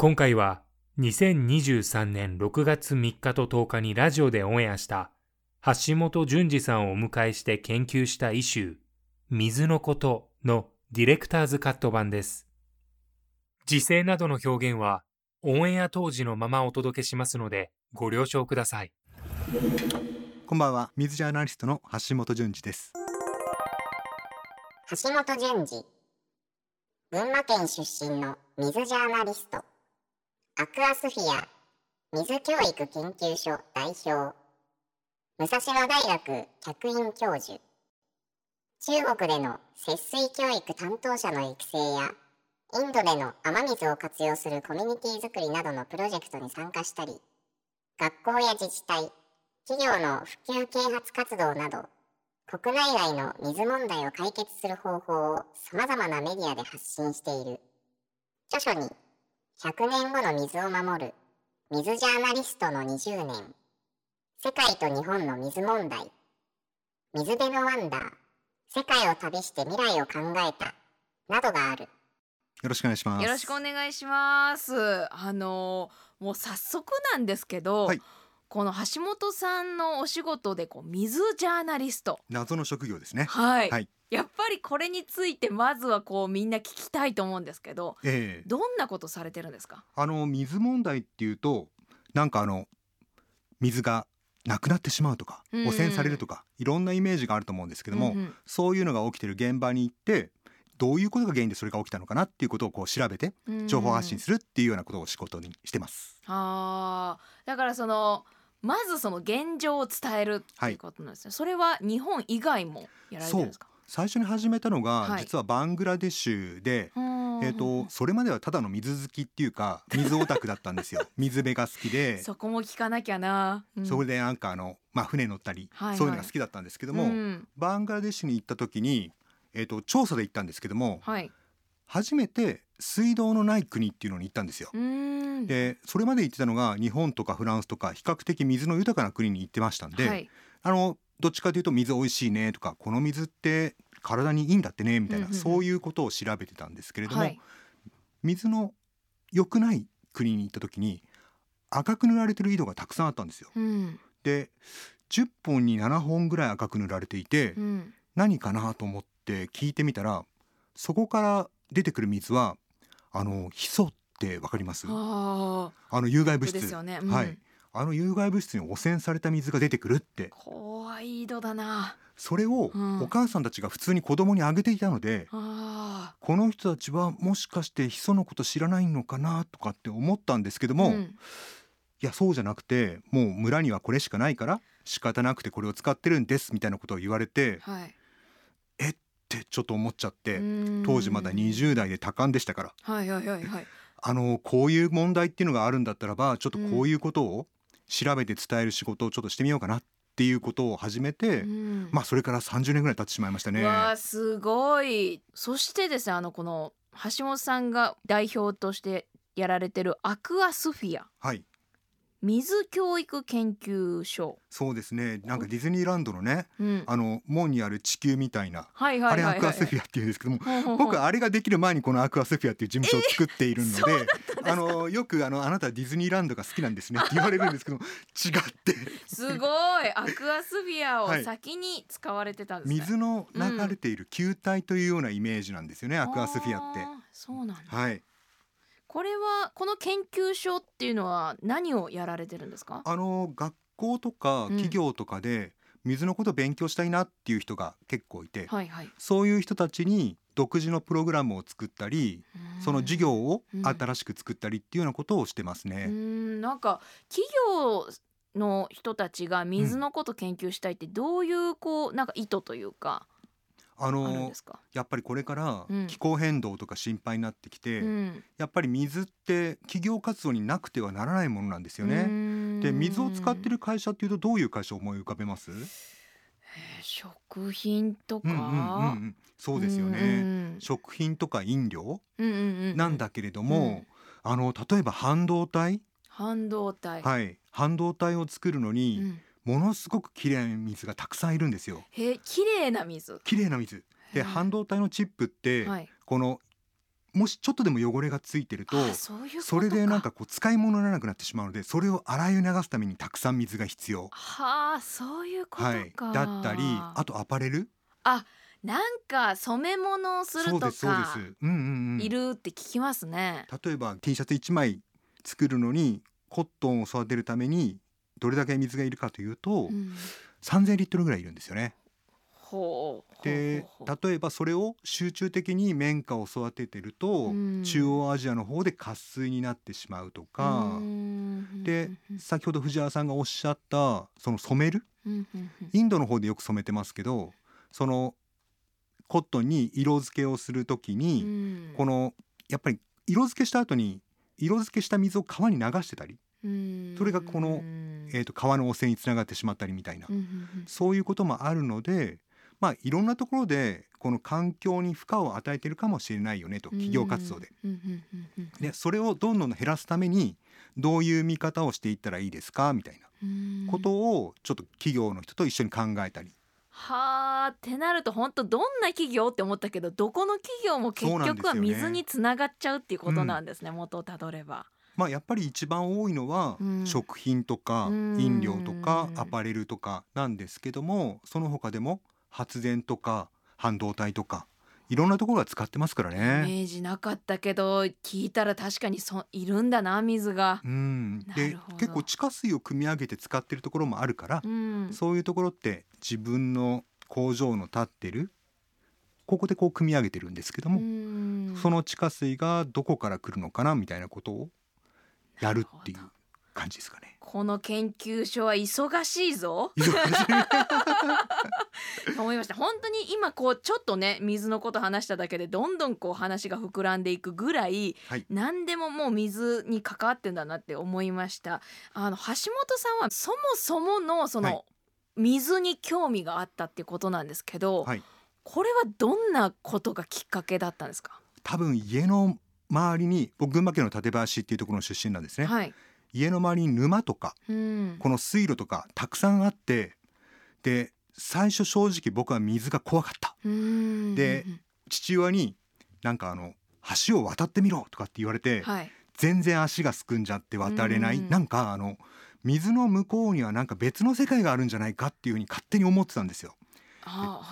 今回は2023年6月3日と10日にラジオでオンエアした橋本淳二さんをお迎えして研究したイシュー水のことのディレクターズカット版です。時勢などの表現はオンエア当時のままお届けしますのでご了承ください。こんばんは、水ジャーナリストの橋本淳二です。橋本淳二群馬県出身の水ジャーナリストアクアスフィア水教育研究所代表武蔵野大学客員教授中国での節水教育担当者の育成やインドでの雨水を活用するコミュニティづくりなどのプロジェクトに参加したり学校や自治体企業の普及啓発活動など国内外の水問題を解決する方法を様々なメディアで発信している。著書に、100年後の水を守る、水ジャーナリストの20年、世界と日本の水問題、水辺のワンダー、世界を旅して未来を考えた、などがある。よろしくお願いします。よろしくお願いします。あのもう早速なんですけど、はい。この橋本さんのお仕事でこう水ジャーナリスト、謎の職業ですね。はい、はいやっぱりこれについてまずはこうみんな聞きたいと思うんですけど、ええどんなことされてるんですか？あの水問題っていうと、なんかあの水がなくなってしまうとか、うん汚染されるとか、いろんなイメージがあると思うんですけども、うんうんそういうのが起きてる現場に行って。どういうことが原因でそれが起きたのかなっていうことをこう調べて情報発信するっていうようなことを仕事にしてます。あーだからそのまずその現状を伝えるっていうことなんですね。それは日本以外もやられてるんですか？最初に始めたのが、はい実はバングラデシュで、うんえー、とそれまではただの水好きっていうか水オタクだったんですよ 水辺が好きでそこも聞かなきゃな。うんそれでなんかあの、まあ、船乗ったり、はいはいそういうのが好きだったんですけども、うんバングラデシュに行った時に、えー、と調査で行ったんですけどもはい。初めて水道のない国っていうのに行ったんですよ。でそれまで行ってたのが日本とかフランスとか比較的水の豊かな国に行ってましたんで、はい。あのどっちかというと水美味しいねとかこの水って体にいいんだってねみたいな、うんうんうんそういうことを調べてたんですけれども、はい。水の良くない国に行った時に赤く塗られてる井戸がたくさんあったんですよ。うん。で10本に7本ぐらい赤く塗られていて、うん。何かなと思って聞いてみたらそこから出てくる水はあのヒ素ってわかります？ああの有害あ。物質ですよね。うんはい。あの有害物質に汚染された水が出てくるって怖い井戸だな。それをうんお母さんたちが普通に子供にあげていたので、あこの人たちはもしかしてヒ素のこと知らないのかなとかって思ったんですけどあ。も、いうんやそうじゃなくてもう村にはこれしかないから仕方なくてこれを使ってるんですみたいなことを言われてはい。ってちょっと思っちゃってうん当時まだ20代で多感でしたからはいはいはいはい。あのこういう問題っていうのがあるんだったらばちょっとこういうことを調べて伝える仕事をちょっとしてみようかなっていうことを始めて、うんまあそれから30年ぐらい経ってしまいましたね。わあすごい。そしてですねあのこの橋本さんが代表としてやられてるアクアスフィアはい水教育研究所。そうですねなんかディズニーランドのねうん。あの門にある地球みたいなはいはいはいはい。あれアクアスフィアっていうんですけども僕あれができる前にこのアクアスフィアっていう事務所を作っているので、あのよくあのあなたはディズニーランドが好きなんですねって言われるんですけど 違ってすごいアクアスフィアをはい先に使われてたんですね。水の流れている球体というようなイメージなんですよね、アクアスフィアって。そうなんだ。はい、これはこの研究所っていうのは何をやられてるんですか？あの学校とかうん企業とかで水のことを勉強したいなっていう人が結構いて、はいはい。そういう人たちに独自のプログラムを作ったりその授業をうん新しく作ったりっていうようなことをしてますうね。ん。なんか企業の人たちが水のこと研究したいってどういうこうなんか意図というかあの。やっぱりこれからうん。気候変動とか心配になってきて、うん。やっぱり水って企業活動になくてはならないものなんですよね。ねで水を使ってる会社っていうとどういう会社を思い浮かべます？食品とか、うんうんうんうん、そうですよね。うん食品とか飲料？なんだけれども、あの例えば半導体、半導体、はい、半導体を作るのうに、ん、ものすごく綺麗な水がたくさんいるんですよ。へ綺麗な水綺麗な水。で半導体のチップって、はいこのもしちょっとでも汚れがついてるとあそういうことかそれでなんかこう使い物にならなくなってしまうのでそれを洗い流すためにたくさん水が必要。はあそういうことか、はい、だったりあとアパレル？なんか染め物をするとそうですそうでかす。うんうんうん。いるって聞きますね。例えば T シャツ1枚作るのにコットンを育てるためにどれだけ水がいるかというと、うん。3000リットルぐらいいるんですよね。で例えばそれを集中的に綿花を育ててると、うん。中央アジアの方で渇水になってしまうとか、うん。でうん。先ほど藤原さんがおっしゃったその染める？うん。インドの方でよく染めてますけどそのコットンに色付けをするときに、うん。このやっぱり色付けした後に色付けした水を川に流してたり、うんそれがこのうん。えー、と川の汚染につながってしまったりみたいな、そういうこともあるのでまあいろんなところでこの環境に負荷を与えているかもしれないよねと企業活動で。でそれをどんどん減らすためにどういう見方をしていったらいいですか？みたいな。うん。ことをちょっと企業の人と一緒に考えたり。はあってなると本当どんな企業って思ったけどどこの企業も結局は水につながっちゃうっていうことなんですね、元をたどれば。まあやっぱり一番多いのはうん。食品とかうん。飲料とかアパレルとかなんですけどもその他でも発電とか半導体とかいろんなところが使ってますからイね。メージなかったけど聞いたら確かにそいるんだな水が。う。ん、で結構地下水を汲み上げて使ってるところもあるから、うん、そういうところって自分の工場の立ってるここでこう汲み上げてるんですけども、うん。その地下水がどこから来るのかなみたいなことをやるっていう感じですかね。この研究所は忙しいぞ。と思いました。本当に今こうちょっとね水のこと話しただけでどんどんこう話が膨らんでいくぐらい、はい。何でももう水に関わってんだなって思いました。あの橋本さんはそもそものそはい。の水に興味があったっていうことなんですけど、はい。これはどんなことがきっかけだったんですか？多分家の周りに僕群馬県の館林っていうところの出身なんですね、はい、家の周りに沼とかうん、この水路とかたくさんあってで最初正直僕は水が怖かった。うん。で父親になんかあの橋を渡ってみろとかって言われて、はい。全然足がすくんじゃって渡れない、うんなんかあの水の向こうにはなんか別の世界があるんじゃないかっていうふうに勝手に思ってたんですよ。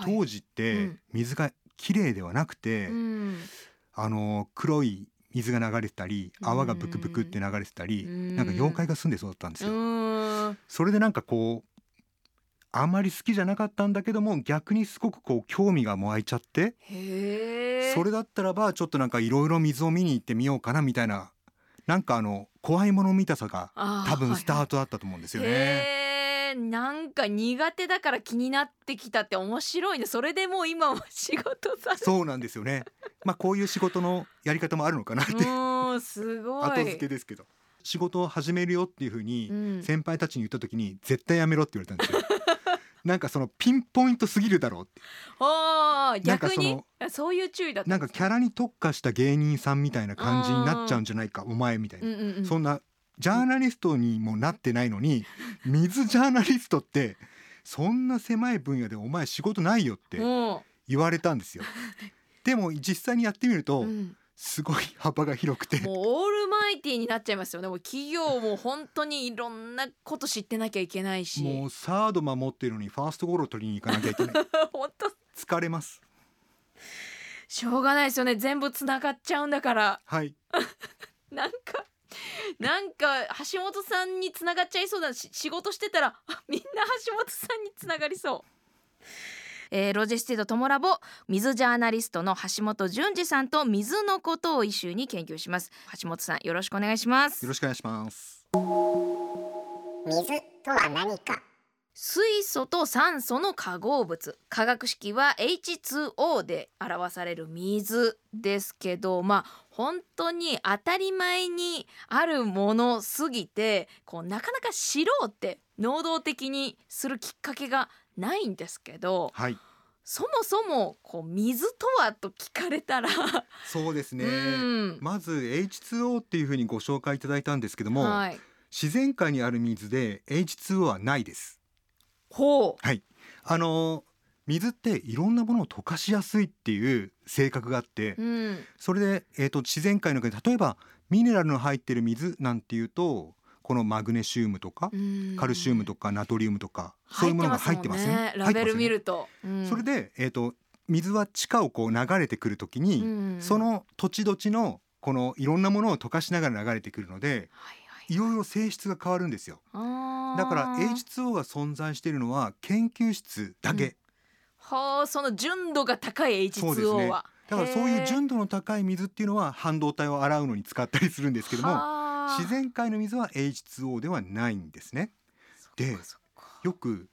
当時ってうん。水が綺麗ではなくて、うんあの黒い水が流れてたり泡がブクブクって流れてたり、なんか妖怪が住んでそうだったんですうよ。それでなんかこうあんまり好きじゃなかったんだけども逆にすごくこう興味が湧いちゃってそれだったらばちょっとなんかいろいろ水を見に行ってみようかなみたいななんかあの怖いもの見たさが多分スタートだったと思うんですよね。なんか苦手だから気になってきたって面白いね。それでもう今は仕事されそうなんですよね。まあこういう仕事のやり方もあるのかなってう。すごい。後付けですけど。仕事を始めるよっていうふうにうん。先輩たちに言った時に絶対やめろって言われたんですよ。なんかそのピンポイントすぎるだろうってあーなんか逆に？そういう注意だったなんかキャラに特化した芸人さんみたいな感じになっちゃうんじゃないかお前みたいな、うんうんうん。そんなジャーナリストにもなってないのに水ジャーナリストってそんな狭い分野でお前仕事ないよっても言われたんですよ。でも実際にやってみるう、とうん。すごい幅が広くて。もうオールマイティーになっちゃいますよね。もう企業も本当にいろんなこと知ってなきゃいけないし。もうサード守ってるのにファーストゴロ取りに行かなきゃいけない。本当。疲れます。しょうがないですよね。全部つながっちゃうんだから。はい。なんか なんか橋本さんにつながっちゃいそうだし仕事してたらあみんな橋本さんにつながりそう。えー、ロジスティードトモラボ水ジャーナリストの橋本淳二さんと水のことを一緒に研究します。橋本さんよろしくお願いします。よろしくお願いします。水とは何か？水素と酸素の化合物。化学式は H2O で表される水ですけどまあ本当に当たり前にあるものすぎてこうなかなか知ろうって能動的にするきっかけがないんですけどはい。そもそもこう水とはと聞かれたら、そうですね。うん。まず H2O っていうふうにご紹介いただいたんですけども、はい、自然界にある水で H2O はないですほう。はい。あの水っていろんなものを溶かしやすいっていう性格があって、うん。それで、えー、と自然界の中で例えばミネラルの入ってる水なんていうとこのマグネシウムとか、うん。カルシウムとかナトリウムとか、そういうものが入ってますよ。ね。ラベル見ると、ますよねそれで、えー、と水は地下をこう流れてくるときに、うん。その土地土地のこのいろんなものを溶かしながら流れてくるのではいはいいろいろ性質が変わるんですよ。だから H2O が存在しているのは研究室だけ、はあその純度が高いそうです H2O ね。は、だからそういうへ純度の高い水っていうのは半導体を洗うのに使ったりするんですけどもはあ。自然界の水は H2O ではないんですね。でよく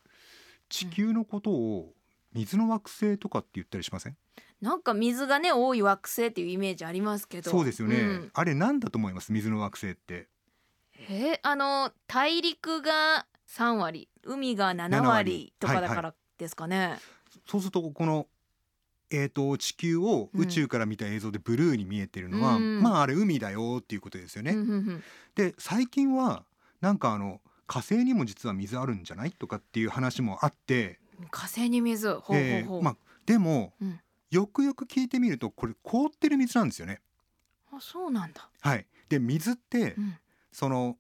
地球のことを水の惑星とかって言ったりしません？なんか水がね多い惑星っていうイメージありますけど。そうですよね、ん。あれなんだと思います？水の惑星ってえーあの大陸が3割海が7 7割割。とかだはいはからですかね、そうするとこのえー、と地球を宇宙から見た映像でブルーに見えてるのは、うん。まああれ海だよっていうことですよね。うんうんうん。で最近はなんかあの火星にも実は水あるんじゃないとかっていう話もあって、火星に水ほうほうほう、えーまあ、でも、うん。よくよく聞いてみるとこれ凍ってる水なんですよね。あそうなんだ、はい、で水って、うん、その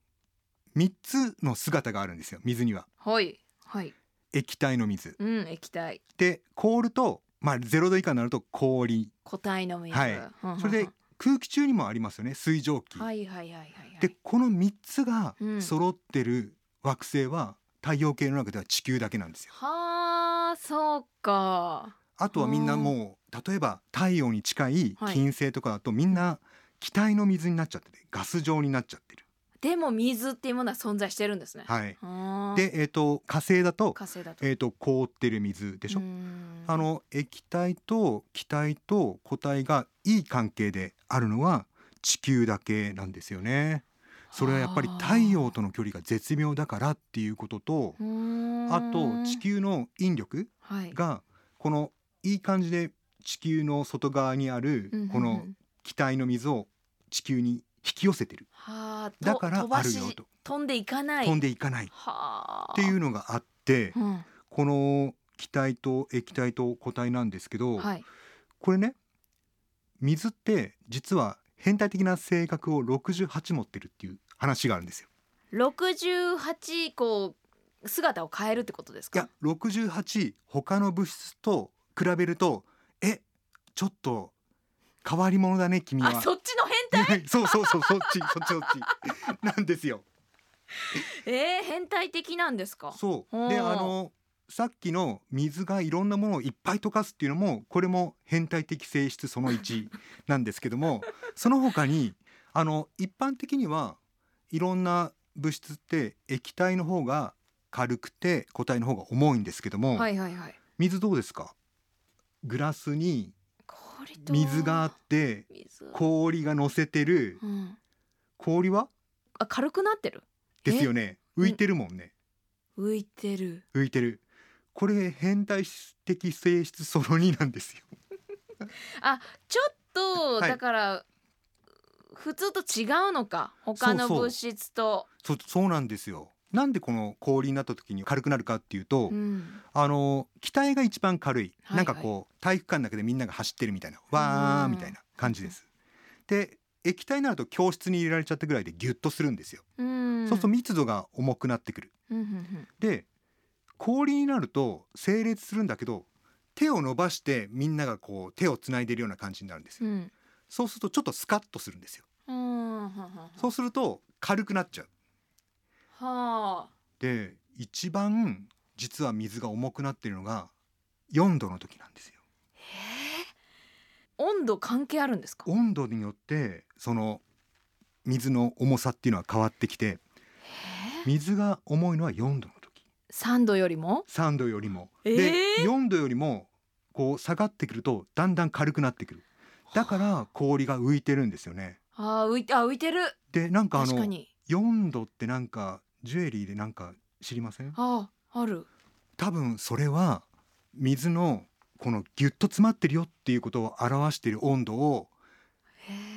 3つの姿があるんですよ水には。はいはい。液体の水。うん液体。で凍ると、まあ、0度以下になると氷。固体の水、はい。うんうんうん。それで空気中にもありますよね水蒸気。はいはいはいはいはい。でこの3つがうん。揃ってる惑星は太陽系の中では地球だけなんですよ。はあそうか。あとはみんなもう例えば太陽に近い。金星とかだとみんな気体の水になっちゃっててガス状になっちゃってる。でも水っていうものは存在してるんですね、はい、で、えー、と火星だと,、火星だと。えー、と凍ってる水でしょ？あの液体と気体と固体がいい関係であるのは地球だけなんですよね。それはやっぱり太陽との距離が絶妙だからっていうこととあと地球の引力はい。がこのいい感じで地球の外側にあるこの気体の水を地球に引き寄せてる。はあとだからあるよと。飛んでいかない。飛んでいかない。っはあ。ていうのがあってうん。この気体と液体と固体なんですけどはい。これね水って実は変態的な性格を68持ってるっていう話があるんですよ。68こう姿を変えるってことですか？いや68他の物質と比べるとえちょっと変わり者だね君は。あそっちの変態？は いそうそうそうそっちそっちそっち。なんですよ。えー、変態的なんですか？そう。であのさっきの水がいろんなものをいっぱい溶かすっていうのもこれも変態的性質その1 なんですけどもその他にあの一般的にはいろんな物質って液体の方が軽くて固体の方が重いんですけども、はいはいはい。水どうですか？グラスに水があって水。氷が乗せてる。うん、氷は？あ軽くなってる？ですよね。浮いてるもんね。浮いてる。浮いてる。これ変態的性質その2なんですよ。ちょっと、はい。だから普通と違うのか。他のそうそう。物質と。そそうなんですよなんでこの氷になった時に軽くなるかっていうと、うんあの気体が一番軽い、はいなんかこう体育館の中でみんなが走ってるみたいなわーみたいな感じです。で液体になると教室に入れられちゃったぐらいでギュッとするんですよ。うんそうすると密度が重くなってくる。で氷になると整列するんだけど手を伸ばしてみんながこう手をつないでるような感じになるんですよ。うんそうするとちょっとスカッとするんですよ。そうすると軽くなっちゃうはあ。で一番実は水が重くなっているのが4度の時なんですよ。温度関係あるんですか？温度によってその水の重さっていうのは変わってきて水が重いのは4度の時。3度よりも？3度よりも、えー。で4度よりもこう下がってくるとだんだん軽くなってくる。だから氷が浮いてるんですよね。あー浮いてあ浮いてる。でなんかあの確かに4度ってなんかジュエリーでなんか知りません？あーある。多分それは水のこのギュッと詰まってるよっていうことを表している温度を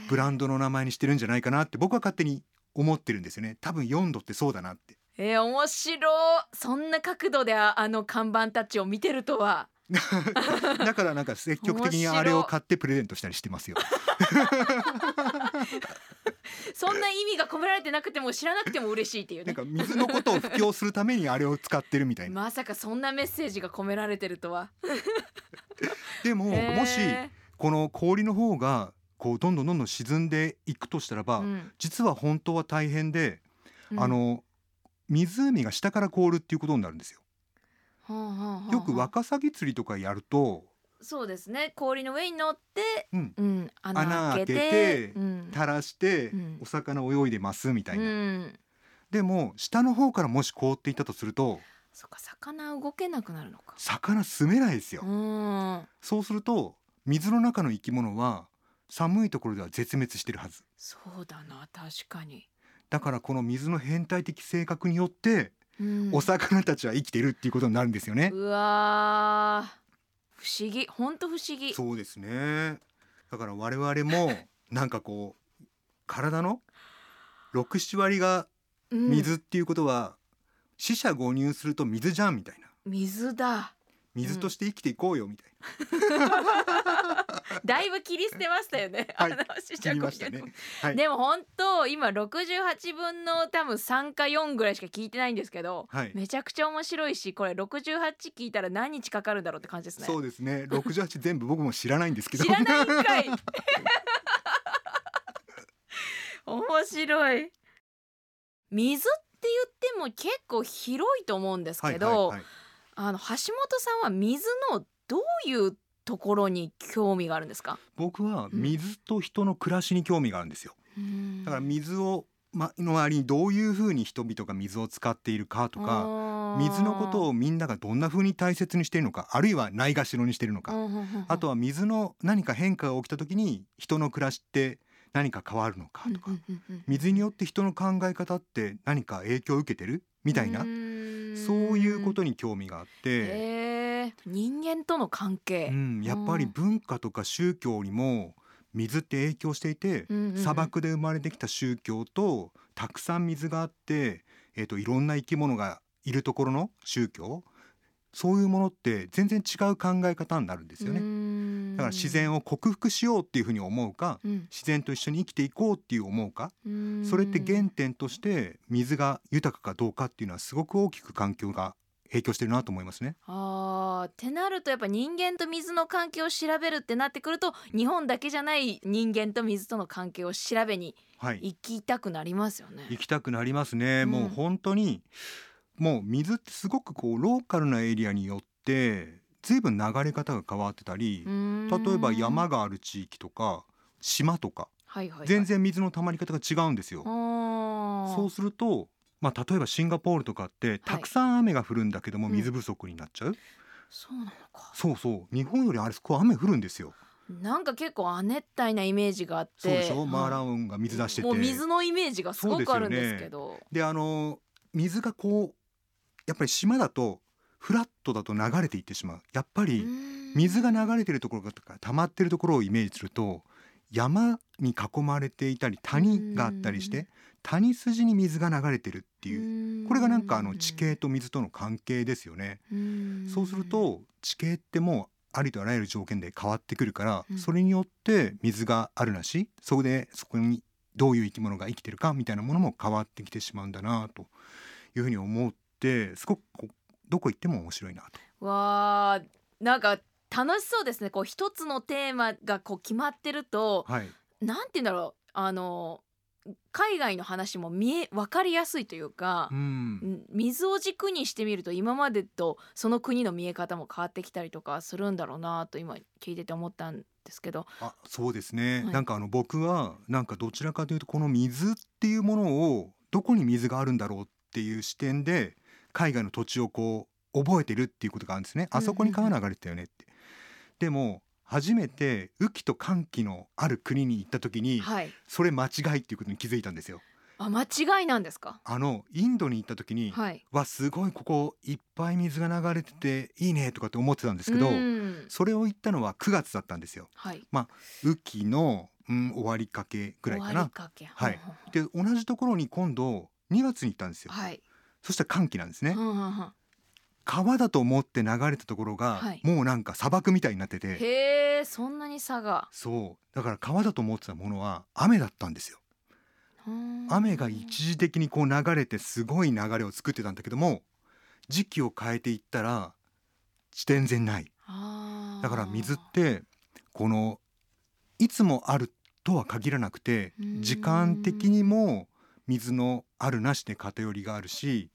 ブランドの名前にしてるんじゃないかなって僕は勝手に思ってるんですよね。多分4度ってそうだなって。えー、面白い。そんな角度でああの看板たちを見てるとは。だからなんか積極的にあれを買ってプレゼントしたりしてますよ そんな意味が込められてなくても知らなくても嬉しいっていうね。なんか水のことを布教するためにあれを使ってるみたいな。まさかそんなメッセージが込められてるとは。でもへー。もしこの氷の方がこうどんどんどんどん沈んでいくとしたらば、うん。実は本当は大変で、うん。あの湖が下から凍るっていうことになるんですよ。はあはあはあ。よくワカサギ釣りとかやるとそうですね。氷の上に乗って、うん。うん、穴穴開けて垂らしてうん。お魚泳いでますみたいな、うん、でも下の方からもし凍っていたとするとそっか魚動けなくなるのか。魚住めないですよ、うん。そうすると水の中の生き物は寒いところでは絶滅してるはず。そうだな確かに、だからこの水の変態的性格によってうん。お魚たちは生きてるっていうことになるんですよね、うわー不思議。ほんと不思議。そうですね。だから我々も なんかこう体の67割がうん。水っていうことは、死者誤入すると水じゃんみたいな。水だ水として生きていこうよみたい だいぶ切り捨てましたよね、はいあの切りましたね。はい。でも本当今68分の多分3か4ぐらいしか聞いてないんですけど、はい。めちゃくちゃ面白いしこれ68聞いたら何日かかるんだろうって感じですね。そうですね。68全部僕も知らないんですけど知らないんかい。面白い。水って言っても結構広いと思うんですけど、はいはいはいあの橋本さんは水のどういうところに興味があるんですか？僕は水と人の暮らしに興味があるんですよ。だから水をまの周りにどういうふうに人々が水を使っているかとか水のことをみんながどんな風に大切にしているのかあるいはないがしろにしているのか、あとはは水の何か変化が起きた時に人の暮らしって何か変わるのかとか、水によって人の考え方って何か影響を受けてるみたいな、そういうことに興味があって、人間との関係、うん、やっぱり文化とか宗教にも水って影響していて、砂漠で生まれてきた宗教とたくさん水があって、えー、といろんな生き物がいるところの宗教。そういうものって全然違う考え方になるんですよね。ねだから自然を克服しようっていうふうに思うか自然と一緒に生きていこうっていう思うかそれって原点として水が豊かかどうかっていうのはすごく大きく環境が影響してるなと思いますね。あーってなるとやっぱ人間と水の関係を調べるってなってくると日本だけじゃない人間と水との関係を調べにはい、行きたくなりますよね。行きたくなりますね、うん。もう本当にもう水ってすごくこうローカルなエリアによって随分流れ方が変わってたり例えば山が、がある地域とか島とかはいはいはい、全然水の溜まり方が違うんですよ。そうするとまあ例えばシンガポールとかってたくさん雨が降るんだけどもうん。水不足になっちゃう、そうなのか。そうそう。日本よりあれそこ雨降るんですよ。なんか結構亜熱帯なイメージがあって。そうでしょ、はいマーラウンが水出してて。もう水のイメージがすごくあるんですけど。であの水がこうやっぱり島だとフラットだと流れていってしまう。やっぱり水が流れてるところとか溜まってるところをイメージすると山に囲まれていたり谷があったりして谷筋に水が流れてるっていう。これがなんかあの地形と水との関係ですよね。そうすると地形ってもうありとあらゆる条件で変わってくるから、うん。それによって水があるなしそこでそこにどういう生き物が生きてるかみたいなものも変わってきてしまうんだなというふうに思ってすごくどこ行っても面白いなと。わーなんか楽しそうですね。こう一つのテーマがこう決まってるとはい、なんて言うんだろう。あの海外の話も見え分かりやすいというかう、ん。ん水を軸にしてみると今までとその国の見え方も変わってきたりとかするんだろうなと今聞いてて思ったんですけど。あそうですね、はい。なんかあの僕はなんかどちらかというとこの水っていうものをどこに水があるんだろうっていう視点で海外の土地をこう覚えてるっていうことがあるんですね。あそこに川流れてたよねって。でも初めて雨季と寒季のある国に行った時にはい。それ間違いっていうことに気づいたんですよ。あ間違いなんですか？あのインドに行った時に、はい。わすごいここいっぱい水が流れてていいねとかって思ってたんですけど、うん。それを言ったのは9月だったんですよ。はい。雨季の、うん、終わりかけぐらいかな。はい。で同じところに今度2月に行ったんですよ。はいそしたら寒気なんですね。うんうんうん。川だと思って流れたところが、はい。もうなんか砂漠みたいになってて。へえそんなに差が。そう。だから川だと思ってたものは雨だったんですよ。うん。雨が一時的にこう流れてすごい流れを作ってたんだけども時期を変えていったら全然ない。だから水ってこのいつもあるとは限らなくてうん。時間的にも水のあるなしで偏りがあるし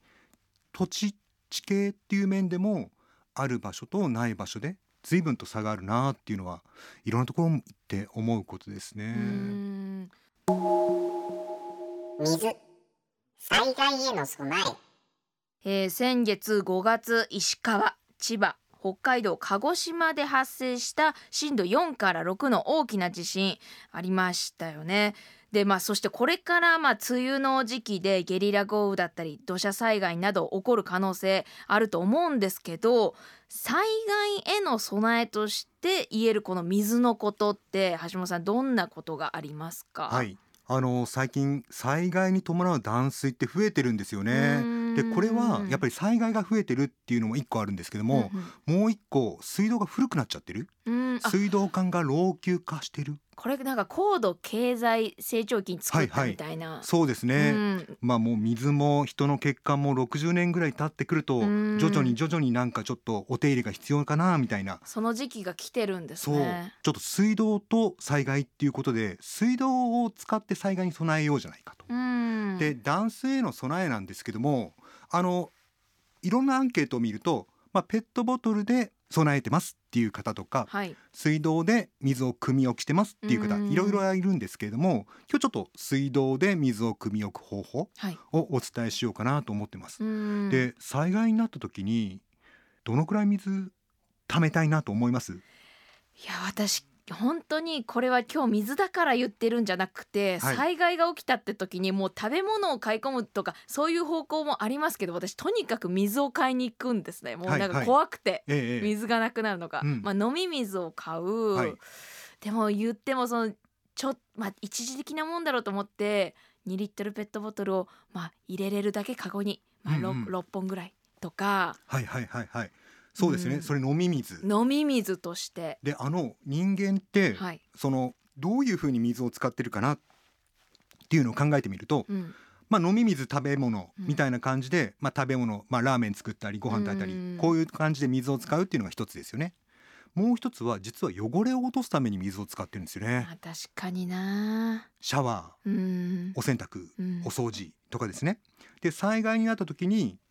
土地地形っていう面でもある場所とない場所で随分と差があるなっていうのはいろんなところに行って思うことですうね。ん水災害への備ええー先月5月石川千葉北海道鹿児島で発生した震度4から6の大きな地震ありましたよね。でまあそしてこれからまあ梅雨の時期でゲリラ豪雨だったり土砂災害など起こる可能性あると思うんですけど災害への備えとして言えるこの水のことって橋本さんどんなことがありますか？はい。あの最近災害に伴う断水って増えてるんですよね。でこれはやっぱり災害が増えてるっていうのも一個あるんですけども、もう一個水道が古くなっちゃってる。水道管が老朽化してるこれなんか高度経済成長期に作ったみたいな、そうですね、うん。まあもう水も人の血管も60年ぐらい経ってくるとうん。徐々に徐々になんかちょっとお手入れが必要かなみたいな。その時期が来てるんですそう。ね。ちょっと水道と災害っていうことで水道を使って災害に備えようじゃないかと。うん、で断水への備えなんですけどもあのいろんなアンケートを見ると、まあ、ペットボトルで備えてますっていう方とかはい、水道で水を汲み置きしてますっていう方うん。いろいろいるんですけれども今日ちょっと水道で水を汲み置く方法はい、をお伝えしようかなと思ってます。うん、で災害になった時にどのくらい水貯めたいなと思います？いや私本当にこれは今日水だから言ってるんじゃなくて、はい。災害が起きたって時にもう食べ物を買い込むとかそういう方向もありますけど私とにかく水を買いに行くんですね。もうなんか怖くて、水がなくなるのが、うん。まあ、飲み水を買う、はい。でも言ってもそのちょ、まあ、一時的なもんだろうと思って2リットルペットボトルを、まあ、入れれるだけカゴに、まあ 6, うんうん。6本ぐらいとかはいはいはいはいそうですね、うん。それ飲み水。飲み水として、であの人間って、はい。そのどういうふうに水を使ってるかな？っていうのを考えてみると、うん。まあ、飲み水食べ物うん。みたいな感じで、まあ、食べ物、まあ、ラーメン作ったりご飯炊いたり、うん。こういう感じで水を使うっていうのが一つですよね。もう一つは実は汚れを落とすために水を使ってるんですよね。まあ、確かにな。シャワーうん。お洗濯うん。お掃除とかですね。で災害になった時にまあ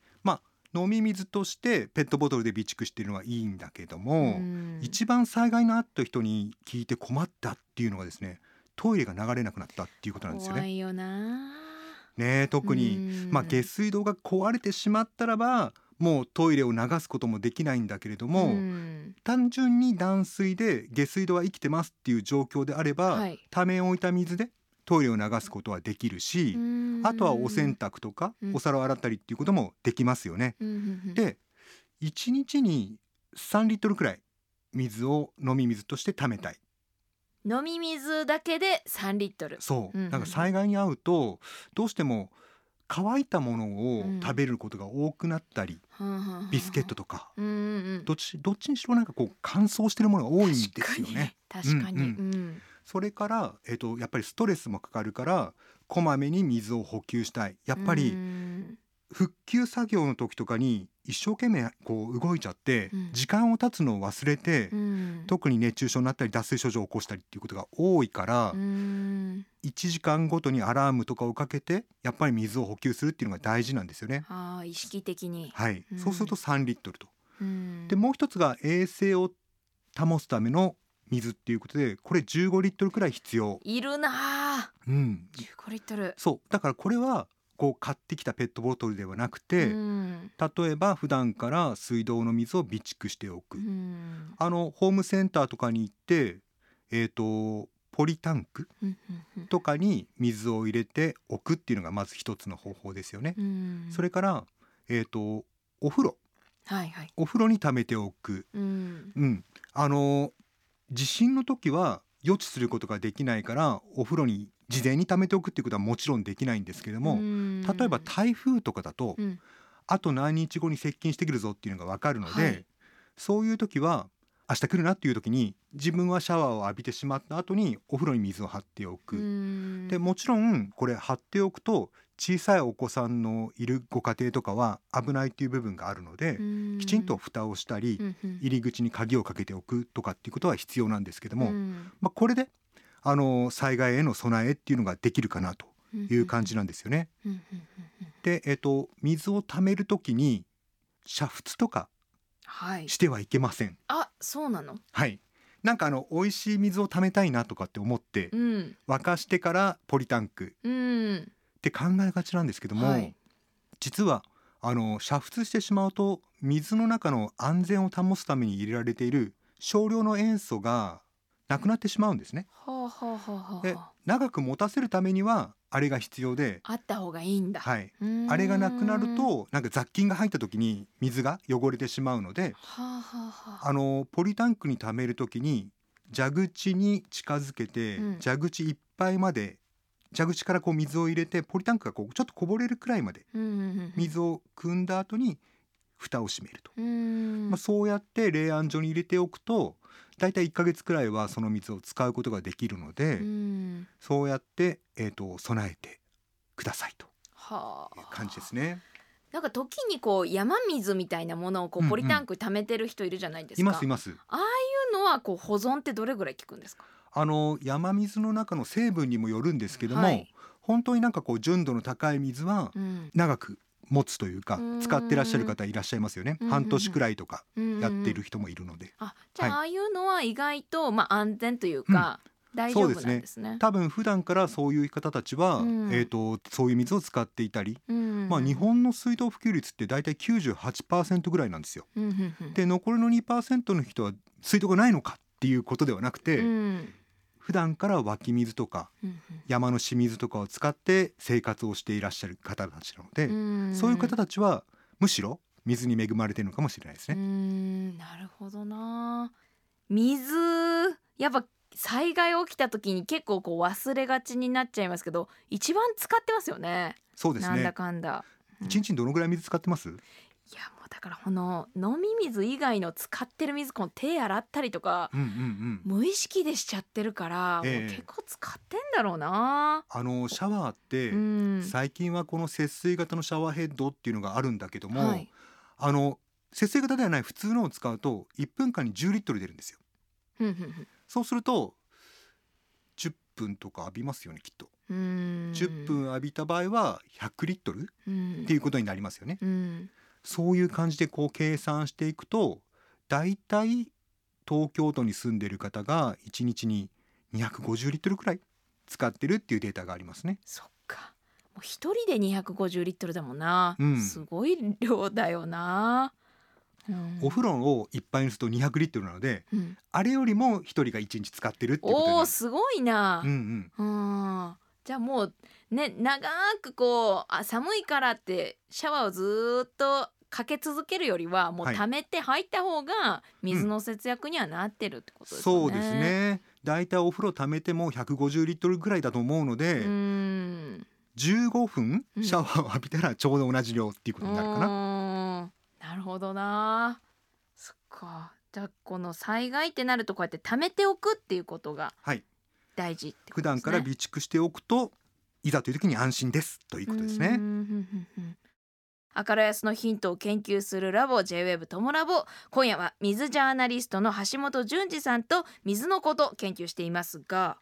飲み水としてペットボトルで備蓄しているのはいいんだけども、うん。一番災害のあった人に聞いて困ったっていうのがですねトイレが流れなくなったっていうことなんですよね。怖いよな。ねえ特に、うん。まあ、下水道が壊れてしまったらばもうトイレを流すこともできないんだけれども、ん。単純に断水で下水道は生きてますっていう状況であれば、はい。ため置いた水でトイレを流すことはできるし、あとはお洗濯とか、うん。お皿を洗ったりっていうこともできますよね。うんうんうん。で1日に3リットルくらい水を飲み水として貯めたい。飲み水だけで3リットル。そう、うんうん。なんか災害に遭うとどうしても乾いたものをうん。食べることが多くなったり、ビスケットとか。うんうんうん。どっちどっちにしろなんかこう乾燥してるものが多いんですよね。確かに確かに、ううん。んそれから、えっとやっぱりストレスもかかるからこまめに水を補給したい。やっぱりうん。復旧作業の時とかに一生懸命こう動いちゃって、うん。時間を経つのを忘れて、うん。特に熱中症になったり脱水症状を起こしたりっていうことが多いから、うん。1時間ごとにアラームとかをかけてやっぱり水を補給するっていうのが大事なんですよね。あー意識的に、はい、うん。そうすると3リットルと。うん。でもう一つが衛生を保つための水っていうことでこれ15リットルくらい必要。いるなあ。うん、15リットル。そう。だからこれはこう買ってきたペットボトルではなくて、うん。例えば普段から水道の水を備蓄しておく、うん。あのホームセンターとかに行ってえっ、とポリタンクとかに水を入れておくっていうのがまず一つの方法ですよね。うん。それからえっ、とお風呂。はいはい。お風呂に溜めておく、うん。うん、あの地震の時は予知することができないからお風呂に事前に溜めておくっていうことはもちろんできないんですけれども、うん。例えば台風とかだと、うん。あと何日後に接近してくるぞっていうのが分かるので、はい。そういう時は明日来るなっていう時に自分はシャワーを浴びてしまった後にお風呂に水を張っておく。うん。でもちろんこれ張っておくと小さいお子さんのいるご家庭とかは危ないっていう部分があるので、うん。きちんと蓋をしたり、うんうん。入り口に鍵をかけておくとかっていうことは必要なんですけども、うん。まあ、これであの災害への備えっていうのができるかなという感じなんですよね。で、えっと、水を溜める時に煮沸とかはい。してはいけません。あそうなの？はい。なんかあの美味しい水を溜めたいなとかって思ってうん。沸かしてからポリタンクうんって考えがちなんですけども、はい。実はあの煮沸してしまうと水の中の安全を保つために入れられている少量の塩素がなくなってしまうんですね。はあはあはあはであ長く持たせるためにはあれが必要で、あった方がいいんだ。はい、あれがなくなるとなんか雑菌が入った時に水が汚れてしまうのではあはあはあ。あのポリタンクに溜める時に蛇口に近づけて、うん。蛇口いっぱいまで蛇口からこう水を入れてポリタンクがこうちょっとこぼれるくらいまでうんうんうん水を汲んだ後に蓋を閉めると、まあ、そうやって冷暗所に入れておくとだいたい1ヶ月くらいはその水を使うことができるので、うんそうやって、えー、と備えてくださいとはあいう感じですね。なんか時にこう山水みたいなものをこうんううんポリタンクに溜めてる人いるじゃないですか。いますいます。ああいうのはこう保存ってどれぐらい効くんですか？あの山水の中の成分にもよるんですけども、はい。本当になんかこう純度の高い水はうん。長く持つというかうん。使ってらっしゃる方いらっしゃいますよね。うん半年くらいとかうんうんやってる人もいるので。あじゃあ、はい。ああいうのは意外とまあ安全というか、大丈夫なんですね。多分普段からそういう方たちは、うん。えー、とそういう水を使っていたり、うんまあ、日本の水道普及率って大体98%ぐらいなんですよ。うんうんうん。で残りの2%の人は水道がないのかっていうことではなくて、うん普段から湧き水とかうん山の清水とかを使って生活をしていらっしゃる方たちなので、うん。そういう方たちはむしろ水に恵まれてるのかもしれないですうね。ん。なるほどな。水やっぱ災害起きた時に結構こう忘れがちになっちゃいますけど一番使ってますよね。そうですなんだね。かんだ。うん。一日にどのぐらい水使ってます？いやだからこの飲み水以外の使ってる水この手洗ったりとかうんうんうん。無意識でしちゃってるから、ええもう結構使ってんだろうな、あのシャワーって、うん最近はこの節水型のシャワーヘッドっていうのがあるんだけども、はいあの節水型ではない普通のを使うと1分間に10リットル出るんですよ。そうすると10分とか浴びますよねきっと。うーん10分浴びた場合は100リットルうんっていうことになりますよね。うんそういう感じでこう計算していくとだいたい東京都に住んでる方が1日に250リットルくらい使ってるっていうデータがありますね。そっか。もう一人で250リットルだもんな、うん。すごい量だよな、うん。お風呂をいっぱいにすると200リットルなのでうん。あれよりも1人が1日使ってるってことおーすごいな。うんうん。うん。じゃあもうね長くこうあ寒いからってシャワーをずーっとかけ続けるよりはもうはい溜めて入った方が水の節約にはなってるってことですよね。そうです。ねだいたいお風呂溜めても150リットルぐらいだと思うので、うん。15分うんシャワーを浴びたらちょうど同じ量っていうことになるかな。な。なるほどな。そっか。じゃあこの災害ってなるとこうやって溜めておくっていうことがはい大事ってこと普。段から備蓄しておくといざという時に安心ですということですね。うんうんうんうん明る安のヒントを研究するラボ JWEB トモラボ。今夜は水ジャーナリストの橋本淳二さんと水のこと研究していますが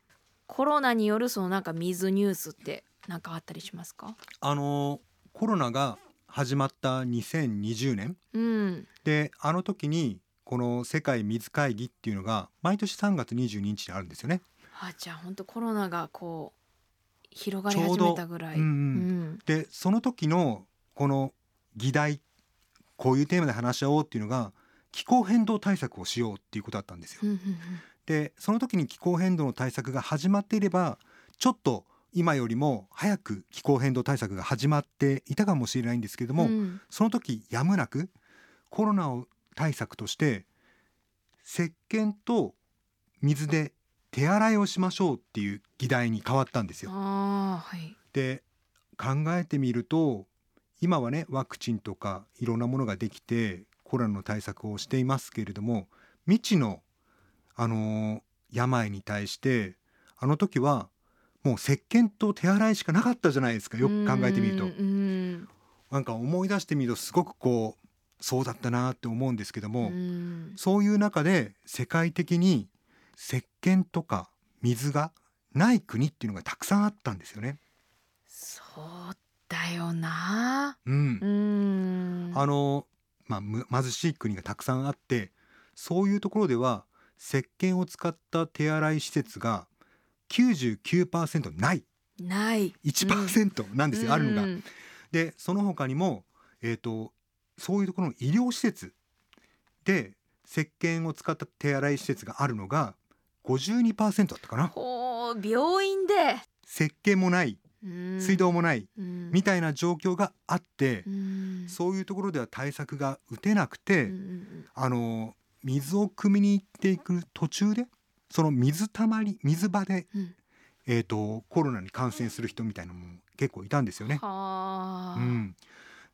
コロナによるそのなんか水ニュースって何かあったりしますか？あのコロナが始まった2020年うん。であの時にこの世界水会議っていうのが毎年3月22日にあるんですよね。あじゃあ本当コロナがこう広がり始めたぐらい。うんうん。うん。でその時のこの議題こういうテーマで話し合おうっていうのが気候変動対策をしようっていうことだったんですよ。でその時に気候変動の対策が始まっていればちょっと今よりも早く気候変動対策が始まっていたかもしれないんですけれども、うんその時やむなくコロナを対策として石鹸と水で手洗いをしましょうっていう議題に変わったんですよ。はいで考えてみると今はねワクチンとかいろんなものができてコロナの対策をしていますけれども未知の、あのー病に対してあの時はもう石鹸と手洗いしかなかったじゃないですかよく考えてみると。なんか思い出してみるとすごくこうそうだったなって思うんですけども、うん。そういう中で世界的に石鹸とか水がない国っていうのがたくさんあったんですよね。そうだよな。うん。う、ん。あの、まあ、む貧しい国がたくさんあってそういうところでは石鹸を使った手洗い施設が99%ない。ない。1%なんですよ、あるのが。うん。でその他にも、えー、とそういうところの医療施設で石鹸を使った手洗い施設があるのが52%だったかな。病院で。石鹸もない。うん水道もない。うん。みたいな状況があってうん。そういうところでは対策が打てなくて、あの水を汲みに行っていく途中でその水たまり水場で、うん。えー、とコロナに感染する人みたいなのも結構いたんですよね。はあ、うん、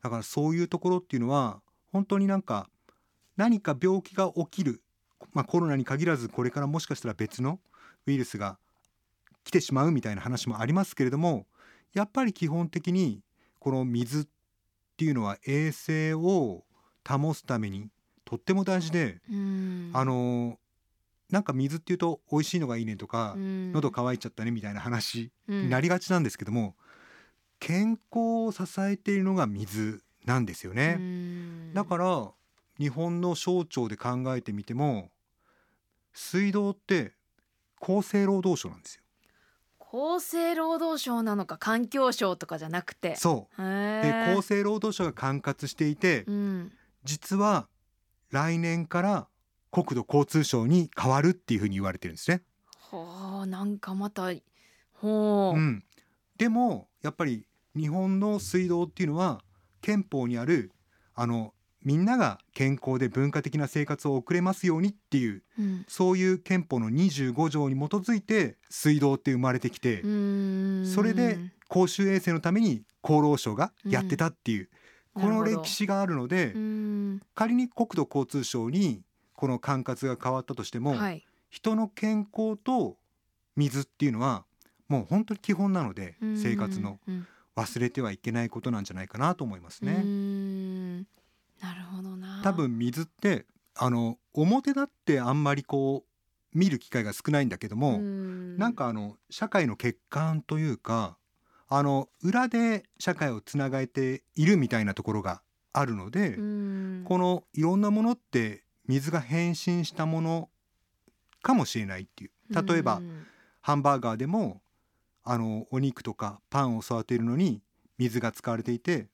だからそういうところっていうのは本当になんか何か病気が起きる、まあ、コロナに限らずこれからもしかしたら別のウイルスが来てしまうみたいな話もありますけれどもやっぱり基本的にこの水っていうのは衛生を保つためにとっても大事で、うんあのなんか水っていうと美味しいのがいいねとか、うん喉乾いちゃったねみたいな話うんになりがちなんですけども、健康を支えているのが水なんですようね。んだから日本の省庁で考えてみても水道って厚生労働省なんですよ。厚生労働省なのか環境省とかじゃなくて。そう。で厚生労働省が管轄していてうん。実は来年から国土交通省に変わるっていうふうに言われてるんですね。はあなんかまたほう、うん、でもやっぱり日本の水道っていうのは憲法にあるあのみんなが健康で文化的な生活を送れますようにっていううん。そういう憲法の25条に基づいて水道って生まれてきて、うん。それで公衆衛生のために厚労省がやってたっていう、うん。この歴史があるので、うん。仮に国土交通省にこの管轄が変わったとしても、はい。人の健康と水っていうのはもう本当に基本なので生活のうん忘れてはいけないことなんじゃないかなと思いますうね。んなるほどな。多分水ってあの表だってあんまりこう見る機会が少ないんだけども、ん。なんかあの社会の欠陥というかあの裏で社会をつながえているみたいなところがあるので、うん。このいろんなものって水が変身したものかもしれないっていう。例えば、うん。ハンバーガーでもあのお肉とかパンを育てるのに水が使われていて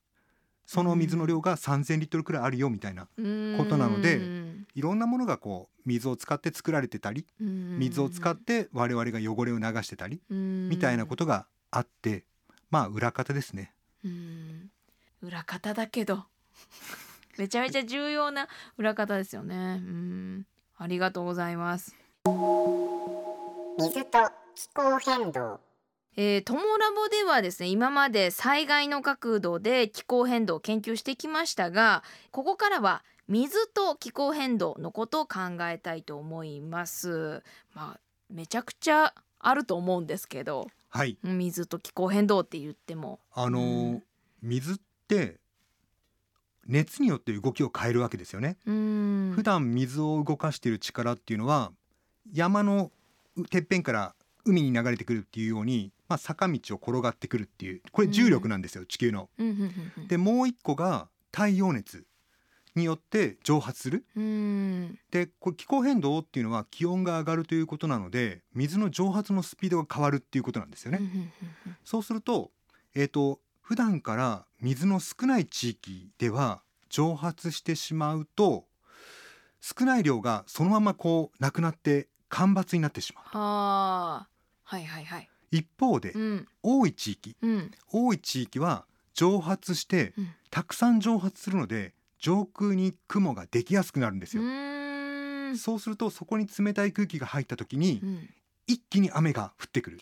その水の量が3,000リットルくらいあるよみたいなことなのでうん。いろんなものがこう水を使って作られてたり水を使って我々が汚れを流してたりみみたいなことがあってまあ裏方ですね。うん。裏方だけど。めちゃめちゃ重要な裏方ですよね。うん。ありがとうございます。水と気候変動えー、トモラボではですね今まで災害の角度で気候変動を研究してきましたがここからは水と気候変動のことを考えたいと思います。まあめちゃくちゃあると思うんですけどはい。水と気候変動って言っても。あのーうん。水って熱によって動きを変えるわけですよね。うん。普段水を動かしている力っていうのは山のてっぺんから海に流れてくるっていうように、まあ、坂道を転がってくるっていうこれ重力なんですよ、地球の。うんうんうんうんでもう一個が太陽熱によって蒸発する。うんでこれ気候変動っていうのは気温が上がるということなので水の蒸発のスピードが変わるっていうことなんですよね。そうすると,、えー、と普段から水の少ない地域では蒸発してしまうと少ない量がそのままこうなくなって干ばつになってしまう。はいはいはい。一方でうん。多い地域うん。多い地域は蒸発してうん。たくさん蒸発するので上空に雲ができやすくなるんですうよ。そうするとそこに冷たい空気が入った時にうん。一気に雨が降ってくる。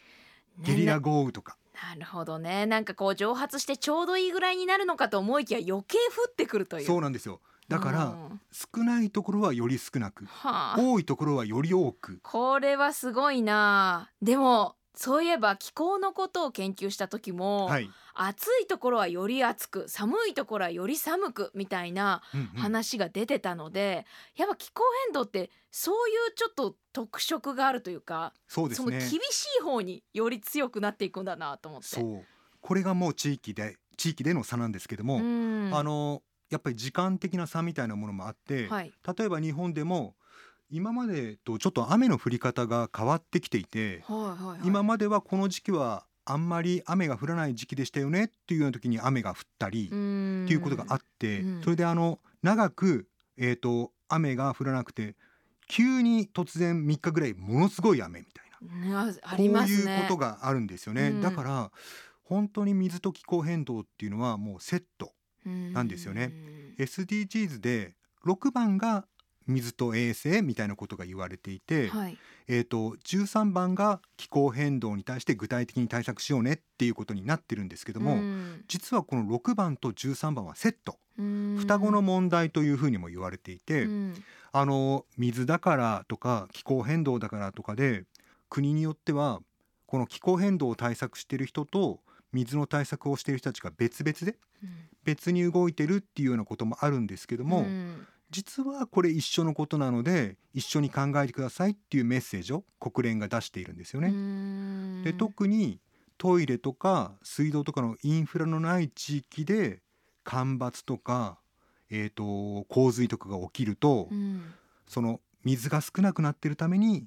ゲリラ豪雨とか。なるほどね。なんかこう蒸発してちょうどいいぐらいになるのかと思いきや余計降ってくるという。そうなんですよだからうん。少ないところはより少なくはあ。多いところはより多く。これはすごいな。でもそういえば気候のことを研究した時も、はい、暑いところはより暑く寒いところはより寒くみたいなうんうん。話が出てたので、やっぱ気候変動ってそういうちょっと特色があるというかそうですね。その厳しい方により強くなっていくんだなと思って。そう。これがもう地域で地域での差なんですけども、ん。あのやっぱり時間的な差みたいなものもあって、はい。例えば日本でも今までとちょっと雨の降り方が変わってきていて、はいはいはい、今まではこの時期はあんまり雨が降らない時期でしたよねっていうような時に雨が降ったりっていうことがあって、うん。それであの長く、えー、と雨が降らなくて急に突然3日ぐらいものすごい雨みたいな。ね。こういうことがあるんですよね、うん。だから本当に水と気候変動っていうのはもうセットなんですよね。SDGs で6番が水と衛生みたいなことが言われていて、はい。えー、と13番が気候変動に対して具体的に対策しようねっていうことになってるんですけども、うん。実はこの6番と13番はセット。うん。双子の問題というふうにも言われていて、うん。あの水だからとか気候変動だからとかで国によってはこの気候変動を対策している人と水の対策をしている人たちが別々で別に動いてるっていうようなこともあるんですけども、うん。実はこれ一緒のことなので一緒に考えてくださいっていうメッセージを国連が出しているんですよね。うん。で特にトイレとか水道とかのインフラのない地域で干ばつとか、えー、と洪水とかが起きると、うん。その水が少なくなってるために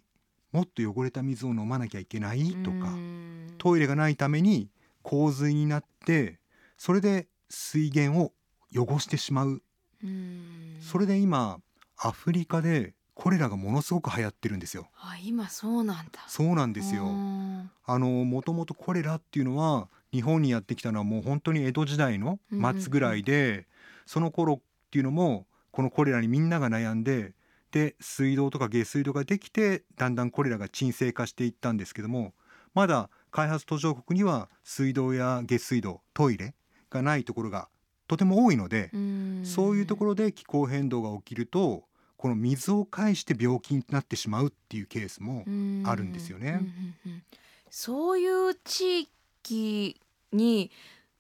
もっと汚れた水を飲まなきゃいけないとか、うん。トイレがないために洪水になってそれで水源を汚してしまううんそれで今アフリカでコレラがものすごく流行ってるんですよ。あ今そうなんだ。そうなんですよ。うんあのもともとコレラっていうのは日本にやってきたのはもう本当に江戸時代の末ぐらいで、その頃っていうのもこのコレラにみんなが悩んでで水道とか下水道ができてだんだんコレラが沈静化していったんですけどもまだ開発途上国には水道や下水道トイレがないところがとても多いので、うん。そういうところで気候変動が起きるとこの水を介して病気になってしまうっていうケースもあるんですよね。うんうんうん。うんそういう地域に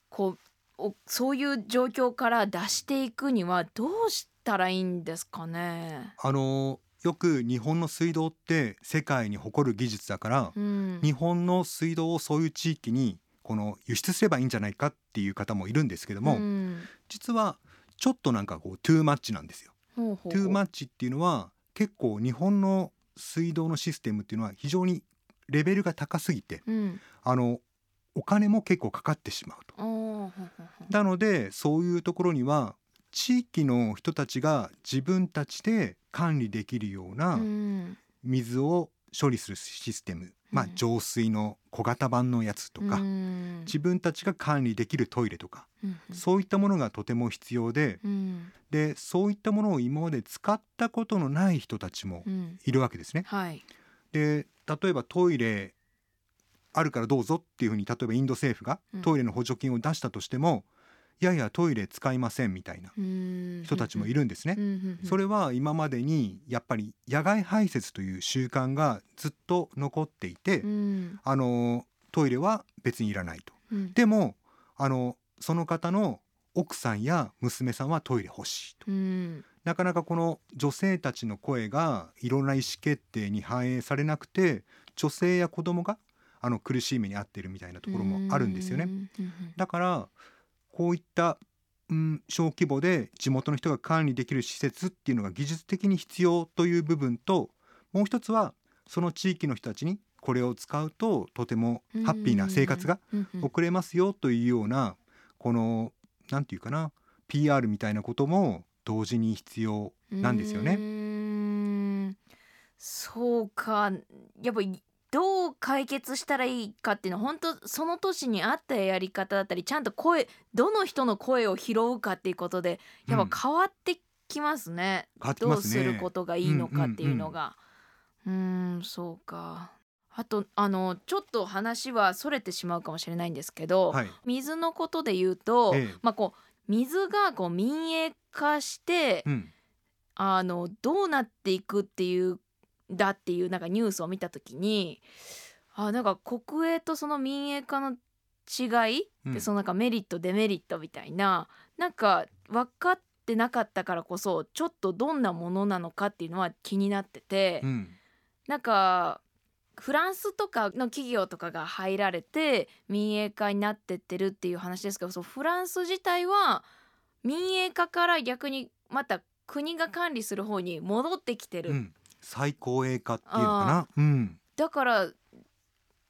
こうおそういう状況から出していくにはどうしたらいいんですかね？あのよく日本の水道って世界に誇る技術だから、うん。日本の水道をそういう地域にこの輸出すればいいんじゃないかっていう方もいるんですけども、うん。実はちょっとなんかこうトゥーマッチなんですよ。ほうほう。トゥーマッチっていうのは結構日本の水道のシステムっていうのは非常にレベルが高すぎてうん。あのお金も結構かかってしまうと。なのでそういうところには地域の人たちが自分たちで管理できるようなうん。水を処理するシステム、まあうん浄水の小型版のやつとか、うん。自分たちが管理できるトイレとか、うん。そういったものがとても必要で。うん。でそういったものを今まで使ったことのない人たちもうん。いるわけですね。はい。で例えばトイレあるからどうぞっていうふうに例えばインド政府がうん。トイレの補助金を出したとしても、いやいやトイレ使いませんみたいな人人たちもいるんですね。それれは今までにやっぱり野外排泄という習慣がずっと残っていて、うん。あのトイレは別にいらないと。うん。でもあのその方の奥さんや娘さんはトイレ欲しいと。うん。なかなかこの女性たちの声がいろんな意思決定に反映されなくて女性や子供があの苦しい目に遭っているみたいなところもあるんですよね。だからこういった、うん、小規模で地元の人が管理できる施設っていうのが技術的に必要という部分ともう一つはその地域の人たちにこれを使うととてもハッピーな生活が送れますよというようなこのなんていうかな PR みたいなことも同時に必要なんですよね。うそうか。やっぱりどう解決したらいいかっていうのは本当その年に合ったやり方だったりちゃんと声どの人の声を拾うかっていうことでやっぱ変わってきますね。変わってきどうますね。することがいいのかっていうのが。うーんそうか。あとあのちょっと話はそれてしまうかもしれないんですけど、はい。水のことで言うと、ええまあこう水がこう民営化して、うん。あのどうなっていくっていうだっていうなんかニュースを見た時にあなんか国営とその民営化の違い、うんでそのなんかメリットデメリットみたいななんか分かってなかったからこそちょっとどんなものなのかっていうのは気になってて、うん。なんかフランスとかの企業とかが入られて民営化になってってるっていう話ですけどそうフランス自体は民営化から逆にまた国が管理する方に戻ってきてる、うん。最高栄化っていうのかな？うん。だから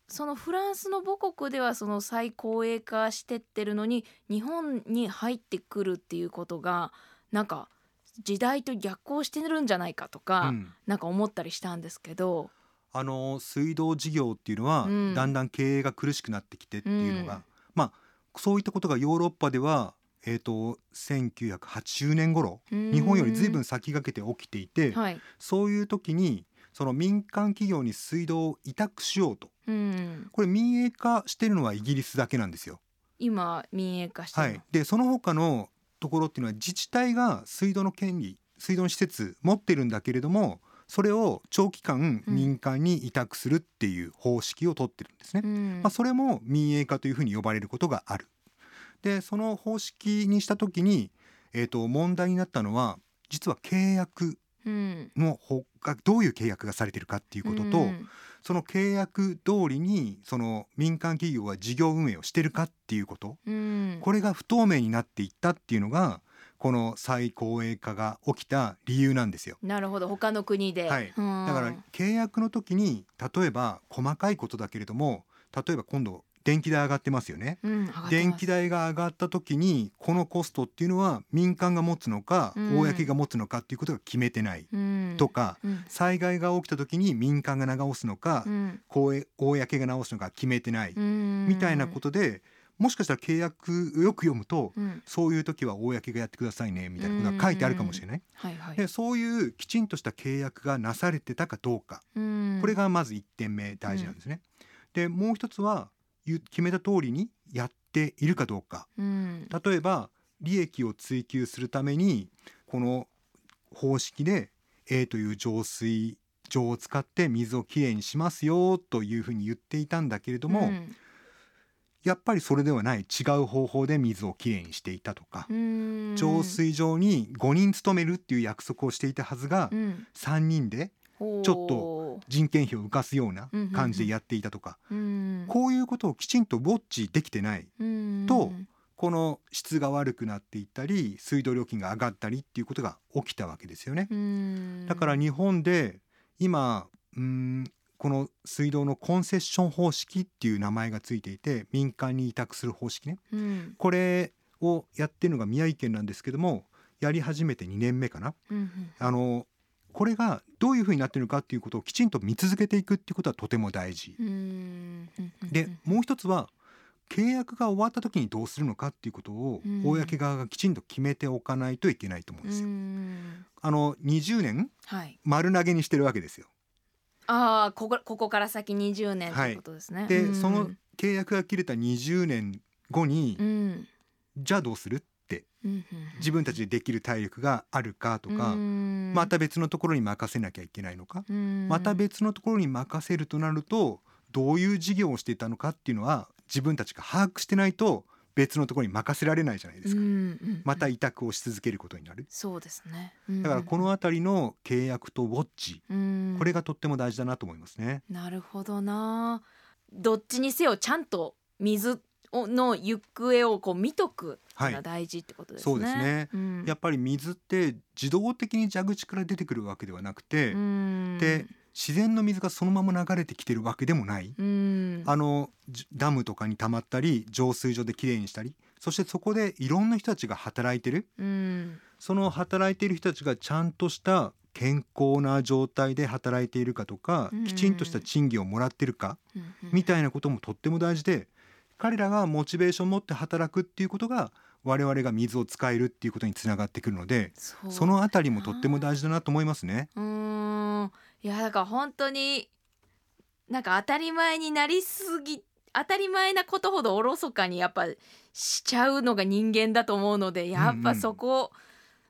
そのフランスの母国ではその最高栄化してってるのに日本に入ってくるっていうことがなんか時代と逆行してるんじゃないかとか、うんなんか思ったりしたんですけど。あの水道事業っていうのは、うんだんだん経営が苦しくなってきてっていうのが、うんまあそういったことがヨーロッパではえー、と1980年頃日本よりずいぶん先駆けて起きていて、はい、そういう時にその民間企業に水道を委託しようと。うん、これ民営化してるのはイギリスだけなんですよ。今民営化してはい、でその他のところっていうのは自治体が水道の権利水道の施設持ってるんだけれどもそれを長期間うん民間に委託するっていう方式を取ってるんですね。うん。まあ、それも民営化というふうに呼ばれることがある。でその方式にした時に、えー、と問題になったのは実は契約うん。のほがどういう契約がされてるかっていうことと、うん。その契約通りにその民間企業が事業運営をしてるかっていうこと。うん。これが不透明になっていったっていうのがこの再公営化が起きた理由なんですよ。なるほど。他の国で、はい。うん。だから契約の時に例えば細かいことだけれども例えば今度電気代上がってますよね。うん電気代が上がった時にこのコストっていうのは民間が持つのかうん。公が持つのかっていうことが決めてない。うん。とかうん。災害が起きた時に民間が直すのかうん。公が直すのか決めてない。うん。みたいなことでもしかしたら契約をよく読むとうん。そういう時は公がやってくださいねみたいなことが書いてあるかもしれない。はいはい。でそういうきちんとした契約がなされてたかどうか。うん。これがまず1点目大事なんですね。でもう一つは決めた通りにやっているかどうか。うん。例えば利益を追求するためにこの方式で A という浄水場を使って水をきれいにしますよというふうに言っていたんだけれども、うん。やっぱりそれではない。違う方法で水をきれいにしていたとか、うん。浄水場に5人勤めるっていう約束をしていたはずがうん。3人でちょっと人件費を浮かすような感じでやっていたとか、うん。こういうことをきちんとウォッチできてないうんとこの質が悪くなっていったり水道料金が上がったりっていうことが起きたわけですよね。うん。だから日本で今うーんこの水道のコンセッション方式っていう名前がついていて民間に委託する方式ね。うん。これをやってるのが宮城県なんですけどもやり始めて2年目かな。うん。あのこれがどういうふうになってるのかっていうことをきちんと見続けていくっていうことはとても大事。でもう一つは契約が終わった時にどうするのかっていうことをうん。公側がきちんと決めておかないといけないと思うんうですよ。ん。あの20年はい。丸投げにしてるわけですよ。ああここここから先20年ということですね。で、うん。その契約が切れた20年後に、うん。じゃあどうするってうん自分たちでできる体力があるかとか、うん。また別のところに任せなきゃいけないのか、うん。また別のところに任せるとなるとどういう事業をしていたのかっていうのは自分たちが把握してないと別のところに任せられないじゃないですか、うんうんまた委託をし続けることになる。そうですね。だからこの辺りの契約とウォッチうん。これがとっても大事だなと思いますね。なるほどな。どっちにせよちゃんと水をの行方をこう見とくのが大事ってことですね。そうですね。うん。やっぱり水って自動的に蛇口から出てくるわけではなくて、うん。で自然の水がそのまま流れてきてるわけでもない、うん。あのじダムとかに溜まったり浄水所できれいにしたりそしてそこでいろんな人たちが働いてる。うん。その働いている人たちがちゃんとした健康な状態で働いているかとか、うん。きちんとした賃金をもらってるか、うん。みたいなこともとっても大事で彼らがモチベーションを持って働くっていうことが我々が水を使えるっていうことにつながってくるのでそうそのあたりもとっても大事だなと思いますね。うーん。いやだから本当になんか当たり前になりすぎ当たり前なことほどおろそかにやっぱしちゃうのが人間だと思うのでやっぱそこ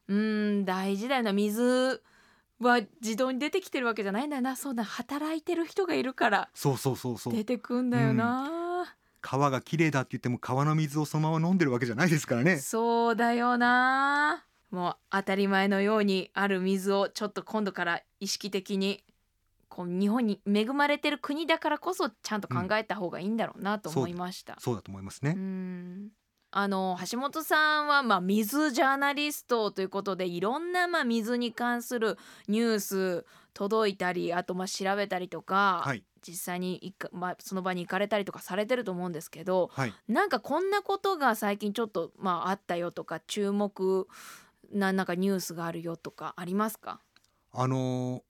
うん大事だよな。水は自動に出てきてるわけじゃないんだよな。そうだ働いてる人がいるからそうそうそうそう。出てくんだよな、川が綺麗だって言っても川の水をそのまま飲んでるわけじゃないですからね。そうだよなもう当たり前のようにある水をちょっと今度から意識的にこう日本に恵まれてる国だからこそちゃんと考えた方がいいんだろうなと思いました。そうだと思いますうね。んあの橋本さんはまあ水ジャーナリストということでいろんなまあ水に関するニュース届いたりあとまあ調べたりとか、はい。実際にまあ、その場に行かれたりとかされてると思うんですけど、はい。なんかこんなことが最近ちょっとまああったよとか注目ななんかニュースがあるよとかありますか？あのー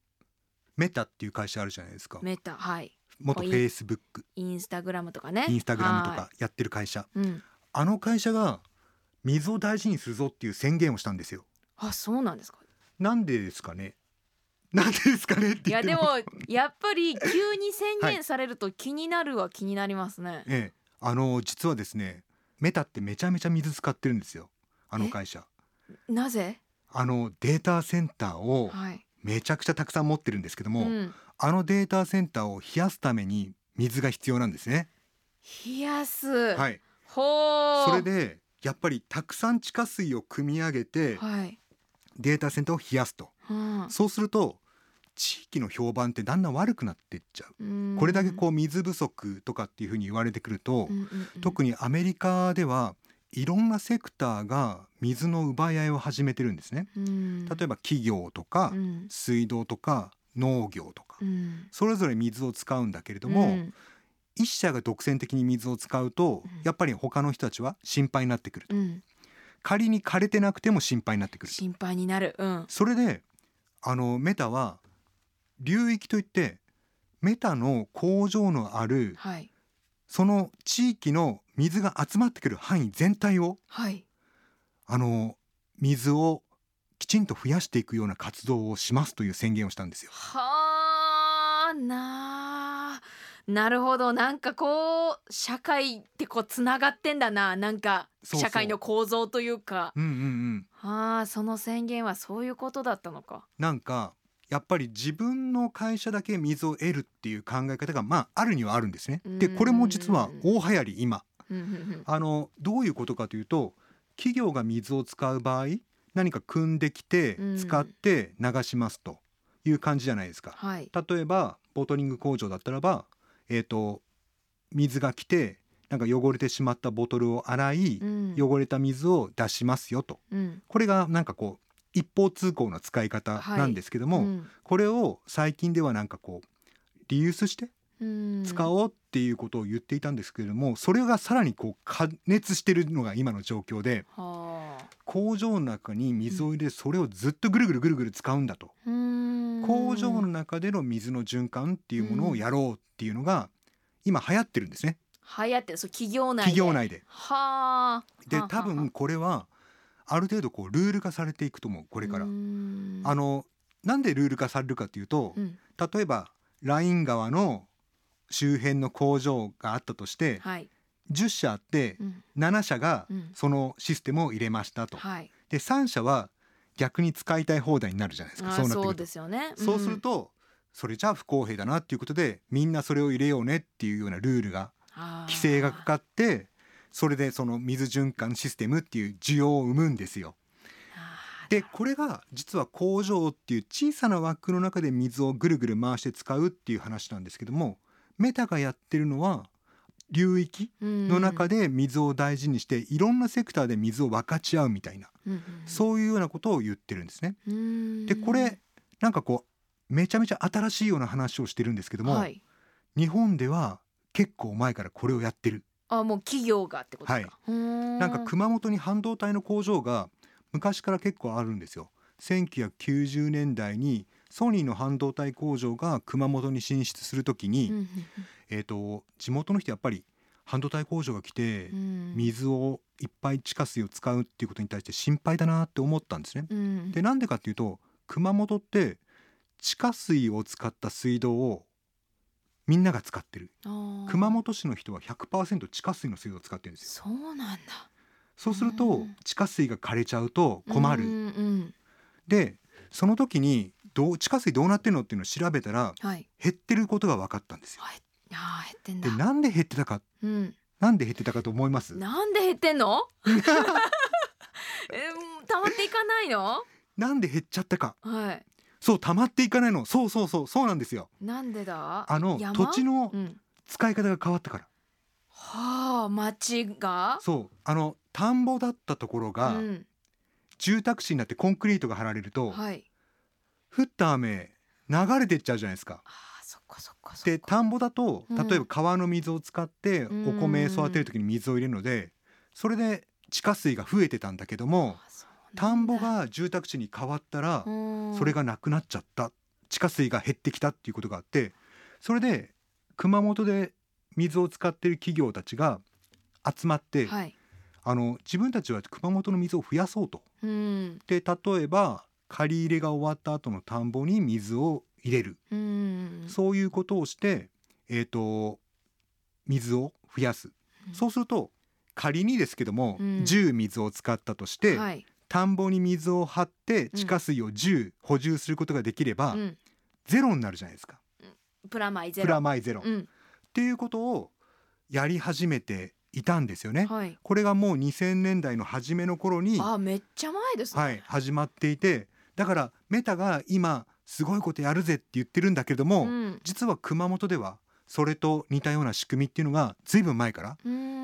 メタっていう会社あるじゃないですか。メタはい。元フェイスブック、インスタグラムとかね。インスタグラムとはかやってる会社。いうん、あの会社が水を大事にするぞっていう宣言をしたんですよ。あそうなんですかなんでですかね？なんでですかねっていやで言っても。もやっぱり急に宣言されると気になるは気になりますね、ええ、あの実はですね、メタってめちゃめちゃ水使ってるんですよ。あの会社。なぜ？あのデータセンターをはい、めちゃくちゃたくさん持ってるんですけども、うん、あのデータセンターを冷やすために水が必要なんですね。冷やす、はい。それでやっぱりたくさん地下水を汲み上げてはい、データセンターを冷やすと。うん。そうすると地域の評判ってだんだん悪くなっていっちゃう。うん。これだけこう水不足とかっていうふうに言われてくると、うんうんうん。特にアメリカではいろんなセクターが水の奪い合いを始めてるんですね。うん。例えば企業とかうん。水道とか農業とか。うん。それぞれ水を使うんだけれども、うん一社が独占的に水を使うとうん。やっぱり他の人たちは心配になってくると。うん、仮に枯れてなくても心配になってくる心配になる、うん、それであのメタは流域といってメタの工場のあるはい。その地域の水が集まってくる範囲全体をはい。あの水をきちんと増やしていくような活動をしますという宣言をしたんですよ。はあなあなるほど。なんかこう社会ってこうつながってんだな。なんか社会の構造というか。うんうんうん、はあその宣言はそういうことだったのか。なんかやっぱり自分の会社だけ水を得るっていう考え方がまああるにはあるんですね。でこれも実は大流行り今。うんうんうん。あのどういうことかというと企業が水を使う場合何か汲んできてうん。使って流しますという感じじゃないですか。はい。例えばボトリング工場だったらば、えー、と水が来てなんか汚れてしまったボトルを洗い、うん。汚れた水を出しますよと。うん。これがなんかこう一方通行の使い方なんですけども、うん。これを最近ではなんかこうリユースしてうん。使おうっていうことを言っていたんですけれども、それがさらにこう加熱してるのが今の状況ではあ。工場の中に水を入れそれをずっとぐるぐるぐるぐる使うんだと、工場の中での水の循環っていうものをやろうっていうのが今流行ってるんですね。流行ってる。そう企業内で。企業内で。はあ。ではあ多分これはある程度こうルール化されていくと思うこれから。あのなんでルール化されるかっていうと、うん。例えばライン川の周辺の工場があったとしてはい。10社あってうん。7社がうん。そのシステムを入れましたと。はい。で3社は逆に使いたい放題になるじゃないですか。あそうなってくると。そうで。すよね。そうするとそれじゃあ不公平だなっていうことでみんなそれを入れようねっていうようなルールが規制がかかってそれでその水循環システムっていう需要を生むんですよ。でこれが実は工場っていう小さな枠の中で水をぐるぐる回して使うっていう話なんですけどもメタがやってるのは流域の中で水を大事にしていろんなセクターで水を分かち合うみたいなうんうんそういうようなことを言ってるんですね。うん。でこれなんかこうめちゃめちゃ新しいような話をしてるんですけども、はい。日本では結構前からこれをやってる。あもう企業がってことですか、ななんか熊本に半導体の工場が昔から結構あるんですよ。1990年代にソニーの半導体工場が熊本に進出するときに、うんえー、と地元の人やっぱり半導体工場が来て水をいっぱい地下水を使うっていうことに対して心配だなって思ったんですね。うん。でなんでかっていうと熊本って地下水を使った水道をみんなが使ってる。熊本市の人は100%地下水の水道を使ってるんですよ。そうなんだ。そうするとうん。地下水が枯れちゃうと困る、うんうんでその時にどう地下水どうなってるのっていうのを調べたらはい。減ってることが分かったんですよ。はいあー減ってんだ。でなんで減ってたかうん。なんで減ってたかと思います？なんで減ってんの？えー溜まっていかないの？なんで減っちゃったか。はい。そう溜まっていかないの。そうそうそうそうなんですよ。なんでだ？あの山？土地のうん。使い方が変わったから。はあ町が？そう。あの田んぼだったところが、うん。住宅地になってコンクリートが張られると、はい。降った雨流れてっちゃうじゃないですか。あで田んぼだとうん。例えば川の水を使ってうん。お米育てる時に水を入れるのでそれで地下水が増えてたんだけども田なんぼが住宅地に変わったらうん。それがなくなっちゃった。地下水が減ってきたっていうことがあってそれで熊本で水を使ってる企業たちが集まってはい。あの自分たちは熊本の水を増やそうと。うん。で例えば借り入れが終わった後の田んぼに水を入れる、うん。そういうことをして、えー、と水を増やす、うん。そうすると仮にですけども、うん。10水を使ったとして、はい。田んぼに水を張って地下水を10補充することができれば、うん。ゼロになるじゃないですか。プラマイゼプロラマイゼロ、っうん。ていうことをやり始めていたんですよね。はい。これがもう2000年代の初めの頃にあめっちゃ前ですね。はい、始まっていてだからメタが今すごいことやるぜって言ってるんだけれども、うん。実は熊本ではそれと似たような仕組みっていうのがずいぶん前から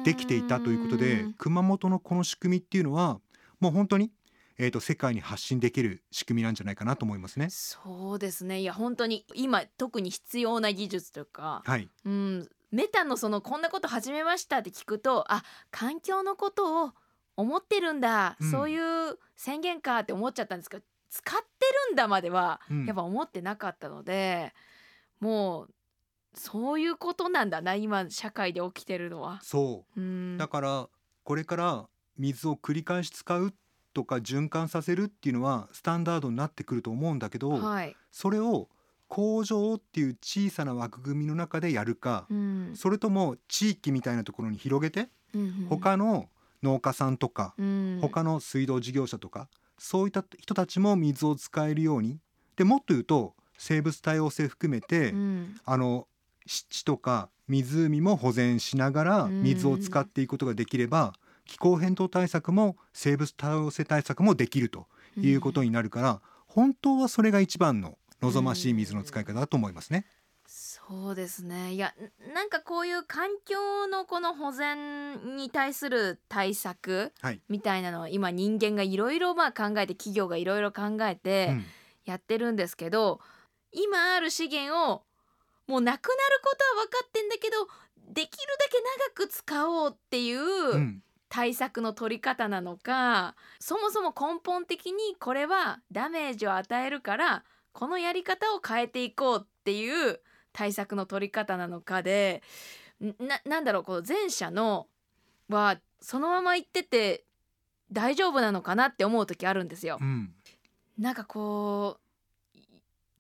できていたということでうん熊本のこの仕組みっていうのはもう本当に、えー、と世界に発信できる仕組みなんじゃないかなと思いますね。そうですね。いや本当に今特に必要な技術とか、はい、うん、メタのそのこんなこと始めましたって聞くとあ環境のことを思ってるんだ、うん。そういう宣言かって思っちゃったんですけど使ってるんだまではうん。やっぱ思ってなかったので、もうそういうことなんだな今社会で起きてるのは。そう。うん。だからこれから水を繰り返し使うとか循環させるっていうのはスタンダードになってくると思うんだけど、はい、それを工場っていう小さな枠組みの中でやるか、うん。それとも地域みたいなところに広げてうんうん。他の農家さんとか、うん。他の水道事業者とかそういった人たちも水を使えるように。でもっと言うと生物多様性含めて、うん。あの湿地とか湖も保全しながらうん。水を使っていくことができれば、気候変動対策も生物多様性対策もできるということになるから、本当はそれが一番の望ましい水の使い方だと思いますね。そうですね。いやんなんかこういう環境のこの保全に対する対策はい。みたいなのは今人間がいろいろまあ考えて企業がいろいろ考えてうん。やってるんですけど、今ある資源をもうなくなることは分かってんだけどできるだけ長く使おうっていううん。対策の取り方なのか、そもそも根本的にこれはダメージを与えるからこのやり方を変えていこうっていう対策の取り方なのかでんななんだろうこの前者のはそのまま言ってて大丈夫なのかなって思う時あるんですよ。うんなんかこうい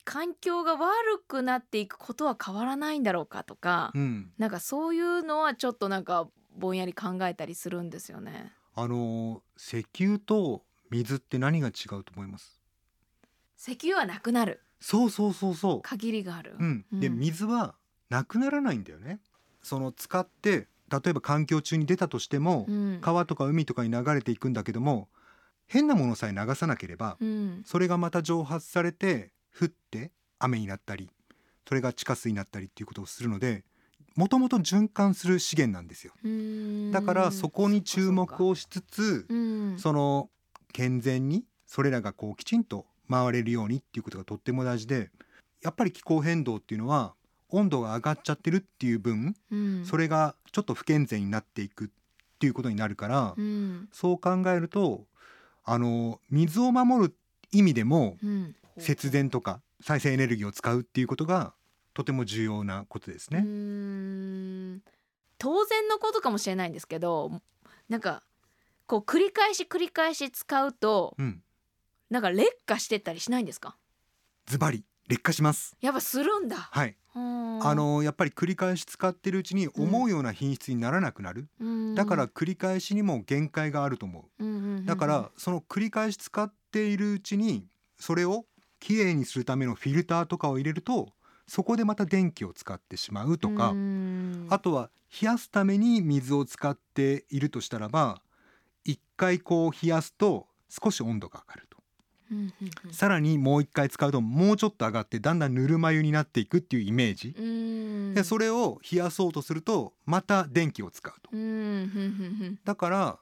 環境が悪くなっていくことは変わらないんだろうかとか、うんなんかそういうのはちょっとなんかぼんやり考えたりするんですよね。あのー石油と水って何が違うと思います？石油はなくなるそうそうそうそ限りがある。う、うん、でうん水はなくならないんだよね。その使って例えば環境中に出たとしても、うん。川とか海とかに流れていくんだけども変なものさえ流さなければうん。それがまた蒸発されて降って雨になったりそれが地下水になったりっていうことをするのでもともと循環する資源なんですよ。うん。だからそこに注目をしつつうん。その健全にそれらがこうきちんと回れるようにっていうことがとっても大事でやっぱり気候変動っていうのは温度が上がっちゃってるっていう分うん。それがちょっと不健全になっていくっていうことになるからうん。そう考えるとあの水を守る意味でもうん。節電とか再生エネルギーを使うっていうことがとても重要なことですね。ん。当然のことかもしれないんですけどなんかこう繰り返し繰り返し使うとうん、なんか劣化してったりしないんですか？ズバリ劣化します。やっぱするんだ。はい、ああのやっぱり繰り返し使ってるうちに思うような品質にならなくなる。だから繰り返しにも限界があると思う。だからその繰り返し使っているうちにそれをきれいにするためのフィルターとかを入れるとそこでまた電気を使ってしまうとか、あとは冷やすために水を使っているとしたらば一回こう冷やすと少し温度が上がるとさらにもう一回使うともうちょっと上がってだんだんぬるま湯になっていくっていうイメージ。でそれを冷やそうとするとまた電気を使うと。だから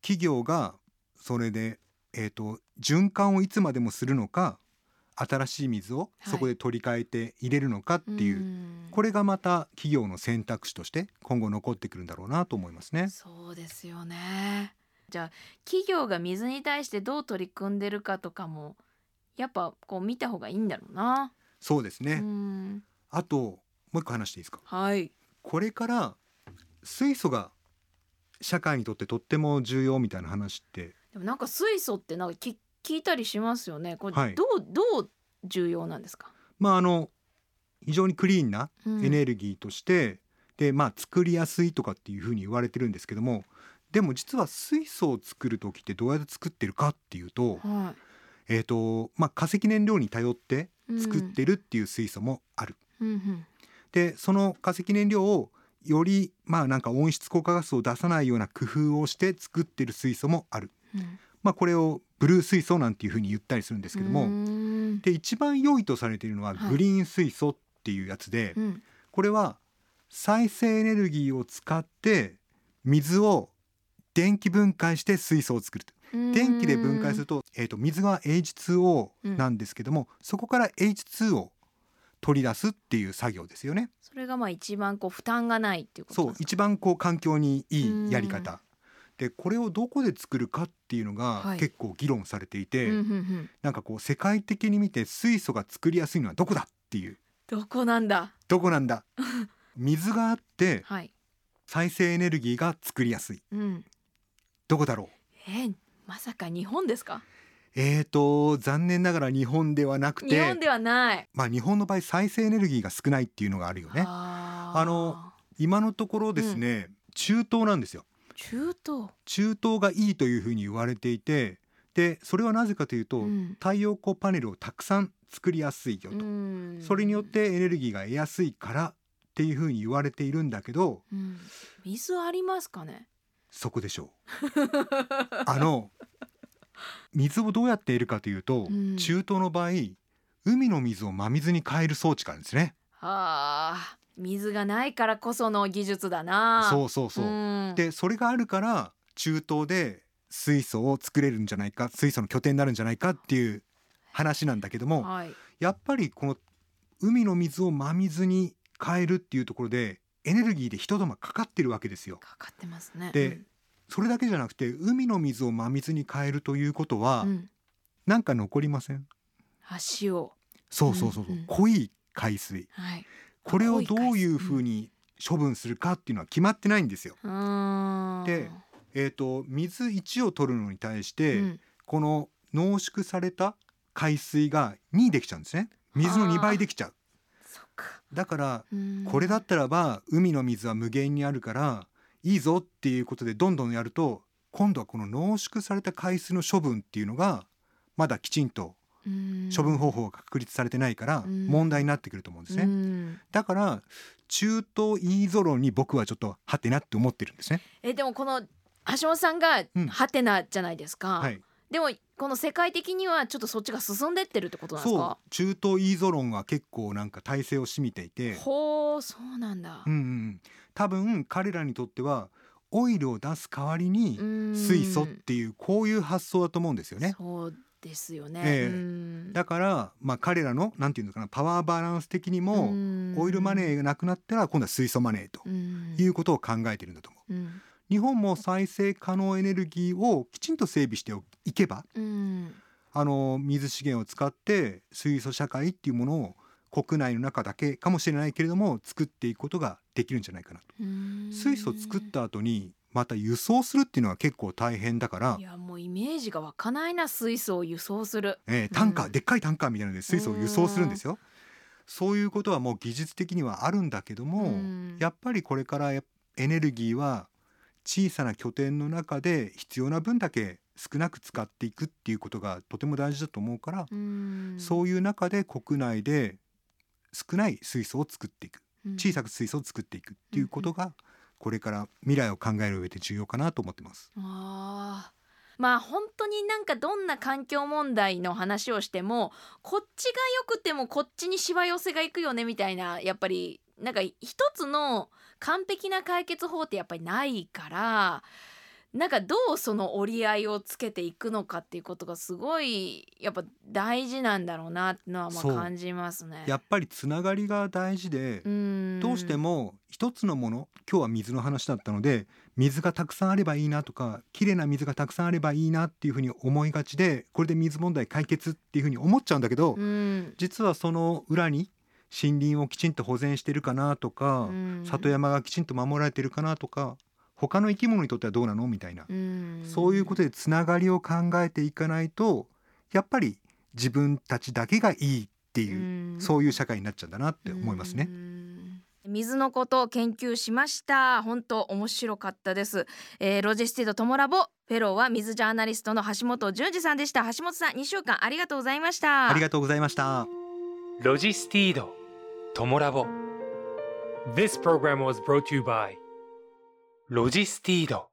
企業がそれで、えー、と循環をいつまでもするのか新しい水をそこで取り替えて入れるのかっていう、これがまた企業の選択肢として今後残ってくるんだろうなと思いますね。そうですよねじゃあ企業が水に対してどう取り組んでるかとかもやっぱこう見た方がいいんだろうな。そうですね、うんあともう一個話していいですか？はい。これから水素が社会にとってとっても重要みたいな話って？でもなんか水素ってなんかき聞いたりしますよね。これはいどう、どう重要なんですか？まああの非常にクリーンなうんエネルギーとして、でまあ作りやすいとかっていうふうに言われてるんですけどもでも実は水素を作る時ってどうやって作ってるかっていうと,、はえーとまあ、化石燃料に頼ってい。作ってるっていう水素もある。うん。うんでその化石燃料をよりまあなんか温室効果ガスを出さないような工夫をして作ってる水素もある。うんまあ、これをブルー水素なんていうふうに言ったりするんですけども、で一番良いとされているのははいグリーン水素っていうやつで、うんこれは再生エネルギーを使って水を電気分解して水素を作ると。電気で分解すると,、えー、と水が H2O なんですけども、そこから H2 を取り出すっていう作業ですよね。それがまあ一番こう負担がないっていうことそう一番こう環境にいいやり方。でこれをどこで作るかっていうのがはい。結構議論されていて、うんうんうん。なんかこう世界的に見て水素が作りやすいのはどこだっていう。どこなんだ？どこなんだ？水があってはい。再生エネルギーが作りやすい。うんどこだろう？えーまさか日本ですか？えーと残念ながら日本ではなくて日本ではない。まあ日本の場合再生エネルギーが少ないっていうのがあるよね。あの今のところですね、中東なんですよ。中東？中東がいいというふうに言われていてでそれはなぜかというと、うん。太陽光パネルをたくさん作りやすいよと、うん。それによってエネルギーが得やすいからっていうふうに言われているんだけどうん。水ありますかね？そこでしょう。あの水をどうやって得るかというと、うん。中東の場合海の水を真水に変える装置があるんですね。あー水がないからこその技術だな。そうそうそう、ん。でそれがあるから中東で水素を作れるんじゃないか水素の拠点になるんじゃないかっていう話なんだけどもはい。やっぱりこの海の水を真水に変えるっていうところでエネルギーで一手間かかってるわけですよ。かかってますね。でそれだけじゃなくて海の水を真水に変えるということは、うん。うんなんか残りません？橋をそうそうそうそう、うんうん。濃い海水。はい。これをどういうふうに処分するかっていうのは決まってないんですよ。うー。んでえー、と水1を取るのに対して、うん。この濃縮された海水が2できちゃうんですね。水の2倍できちゃうだからうん。これだったらば海の水は無限にあるからいいぞっていうことでどんどんやると今度はこの濃縮された海水の処分っていうのがまだきちんとうん。処分方法が確立されてないからうん。問題になってくると思うんですね、うん。だから中東イーゾロンに僕はちょっとハテナって思ってるんですね。えでもこの橋本さんがうん。ハテナじゃないですか、はいでもこの世界的にはちょっとそっちが進んでってるってことなんですそうか中東イーゾロンが結構なんか体制を占めていて。ほうそうなんだ。うんうん、多分彼らにとってはオイルを出す代わりにうん水素っていうこういう発想だと思うんですよね。そうですよね、ええ。うん。だからまあ彼らのなんていうのかなパワーバランス的にもうん。オイルマネーがなくなったら今度は水素マネーとうん。いうことを考えてるんだと思う。うん日本も再生可能エネルギーをきちんと整備していけばうん。あの水資源を使って水素社会っていうものを国内の中だけかもしれないけれども作っていくことができるんじゃないかなと。うん。水素作った後にまた輸送するっていうのは結構大変だからい、やもうイメージが湧かないな水素を輸送する。えータンカー、うん。でっかいタンカーみたいなので水素を輸送するんですよ。そういうことはもう技術的にはあるんだけども、うん。やっぱりこれからやエネルギーは小さな拠点の中で必要な分だけ少なく使っていくっていうことがとても大事だと思うから、うん。そういう中で国内で少ない水素を作っていく。小さくく水素を作っていくっていうことがこれから未来を考える上で重要かなと思ってます。あー。まあ本当になんかどんな環境問題の話をしてもこっちが良くてもこっちにしわ寄せがいくよねみたいなやっぱりなんか一つの完璧な解決法ってやっぱりないからなんかどうその折り合いをつけていくのかっていうことがすごいやっぱ大事なんだろうなってのはまあ感じますね。やっぱりつながりが大事で、うん。どうしても一つのもの今日は水の話だったので水がたくさんあればいいなとか綺麗な水がたくさんあればいいなっていうふうに思いがちでこれで水問題解決っていうふうに思っちゃうんだけど、うん。実はその裏に森林をきちんと保全してるかなとか、うん。里山がきちんと守られてるかなとか他の生き物にとってはどうなのみたいな、うん。そういうことでつながりを考えていかないとやっぱり自分たちだけがいいっていう、うん。そういう社会になっちゃうんだなって思いますね。うん。水のことを研究しました。本当面白かったです、えー LOGISTEED トモラボフェローは水ジャーナリストの橋本淳司さんでした。橋本さん2週間ありがとうございました。ありがとうございました。ロジスティードトモラボ This program was brought to you by ロジスティード